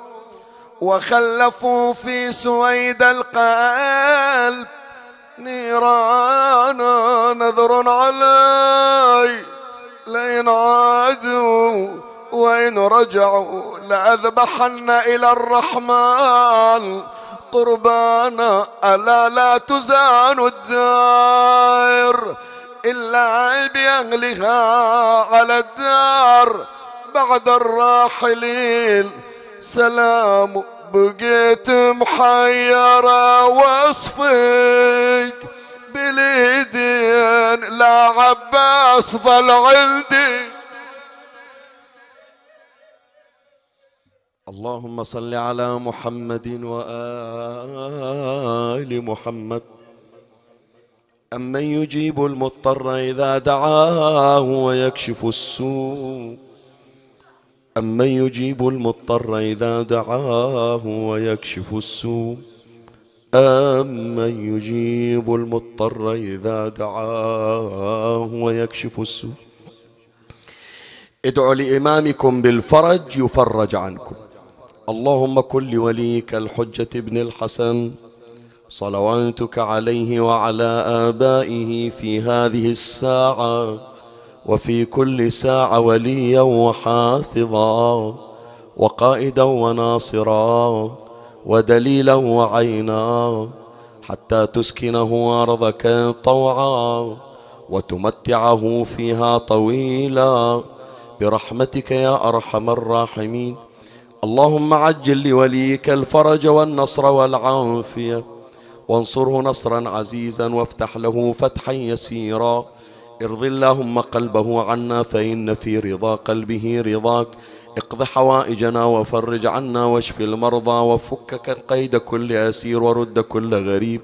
وخلفوا في سويد القلب نيران نذر علي لئن عادوا وإن رجعوا لأذبحن إلى الرحمن. قربانا ألا لا تزان الدار إلا بأهلها على الدار بعد الراحلين. سلام بقيت محيرة واصفق باليدين لا عباس ظل عندي. اللهم صل على محمد وآل محمد. أمن يجيب المضطر إذا دعاه ويكشف السوء. أمن يجيب المضطر إذا دعاه ويكشف السوء أمن يجيب المضطر إذا دعاه ويكشف السوء ادعوا لإمامكم بالفرج يفرج عنكم اللهم كن لوليك الحجة ابن الحسن صلواتك عليه وعلى آبائه في هذه الساعة وفي كل ساعة وليا وحافظا وقائدا وناصرا ودليلا وعينا حتى تسكنه أرضك طوعا وتمتعه فيها طويلا. برحمتك يا أرحم الراحمين. اللهم عجل لوليك الفرج والنصر والعافية. وانصره نصرا عزيزا وافتح له فتحا يسيرا. ارض اللهم قلبه عنا فإن في رضا قلبه رضاك. اقض حوائجنا وفرج عنا واشف المرضى وفك قيد كل أسير ورد كل غريب.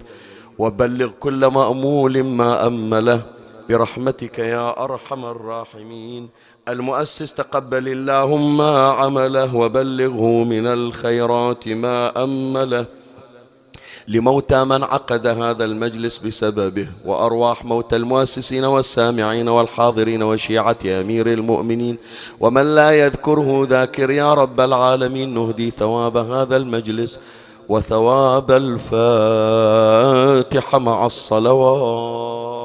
وبلغ كل مأمول ما أمله. برحمتك يا أرحم الراحمين. المؤسس تقبل اللهم عمله. وبلغه من الخيرات ما أمله. لموتى من عقد هذا المجلس بسببه وأرواح موتى المؤسسين والسامعين والحاضرين وشيعة أمير المؤمنين. ومن لا يذكره ذاكر يا رب العالمين نهدي ثواب هذا المجلس وثواب الفاتحة مع الصلوات.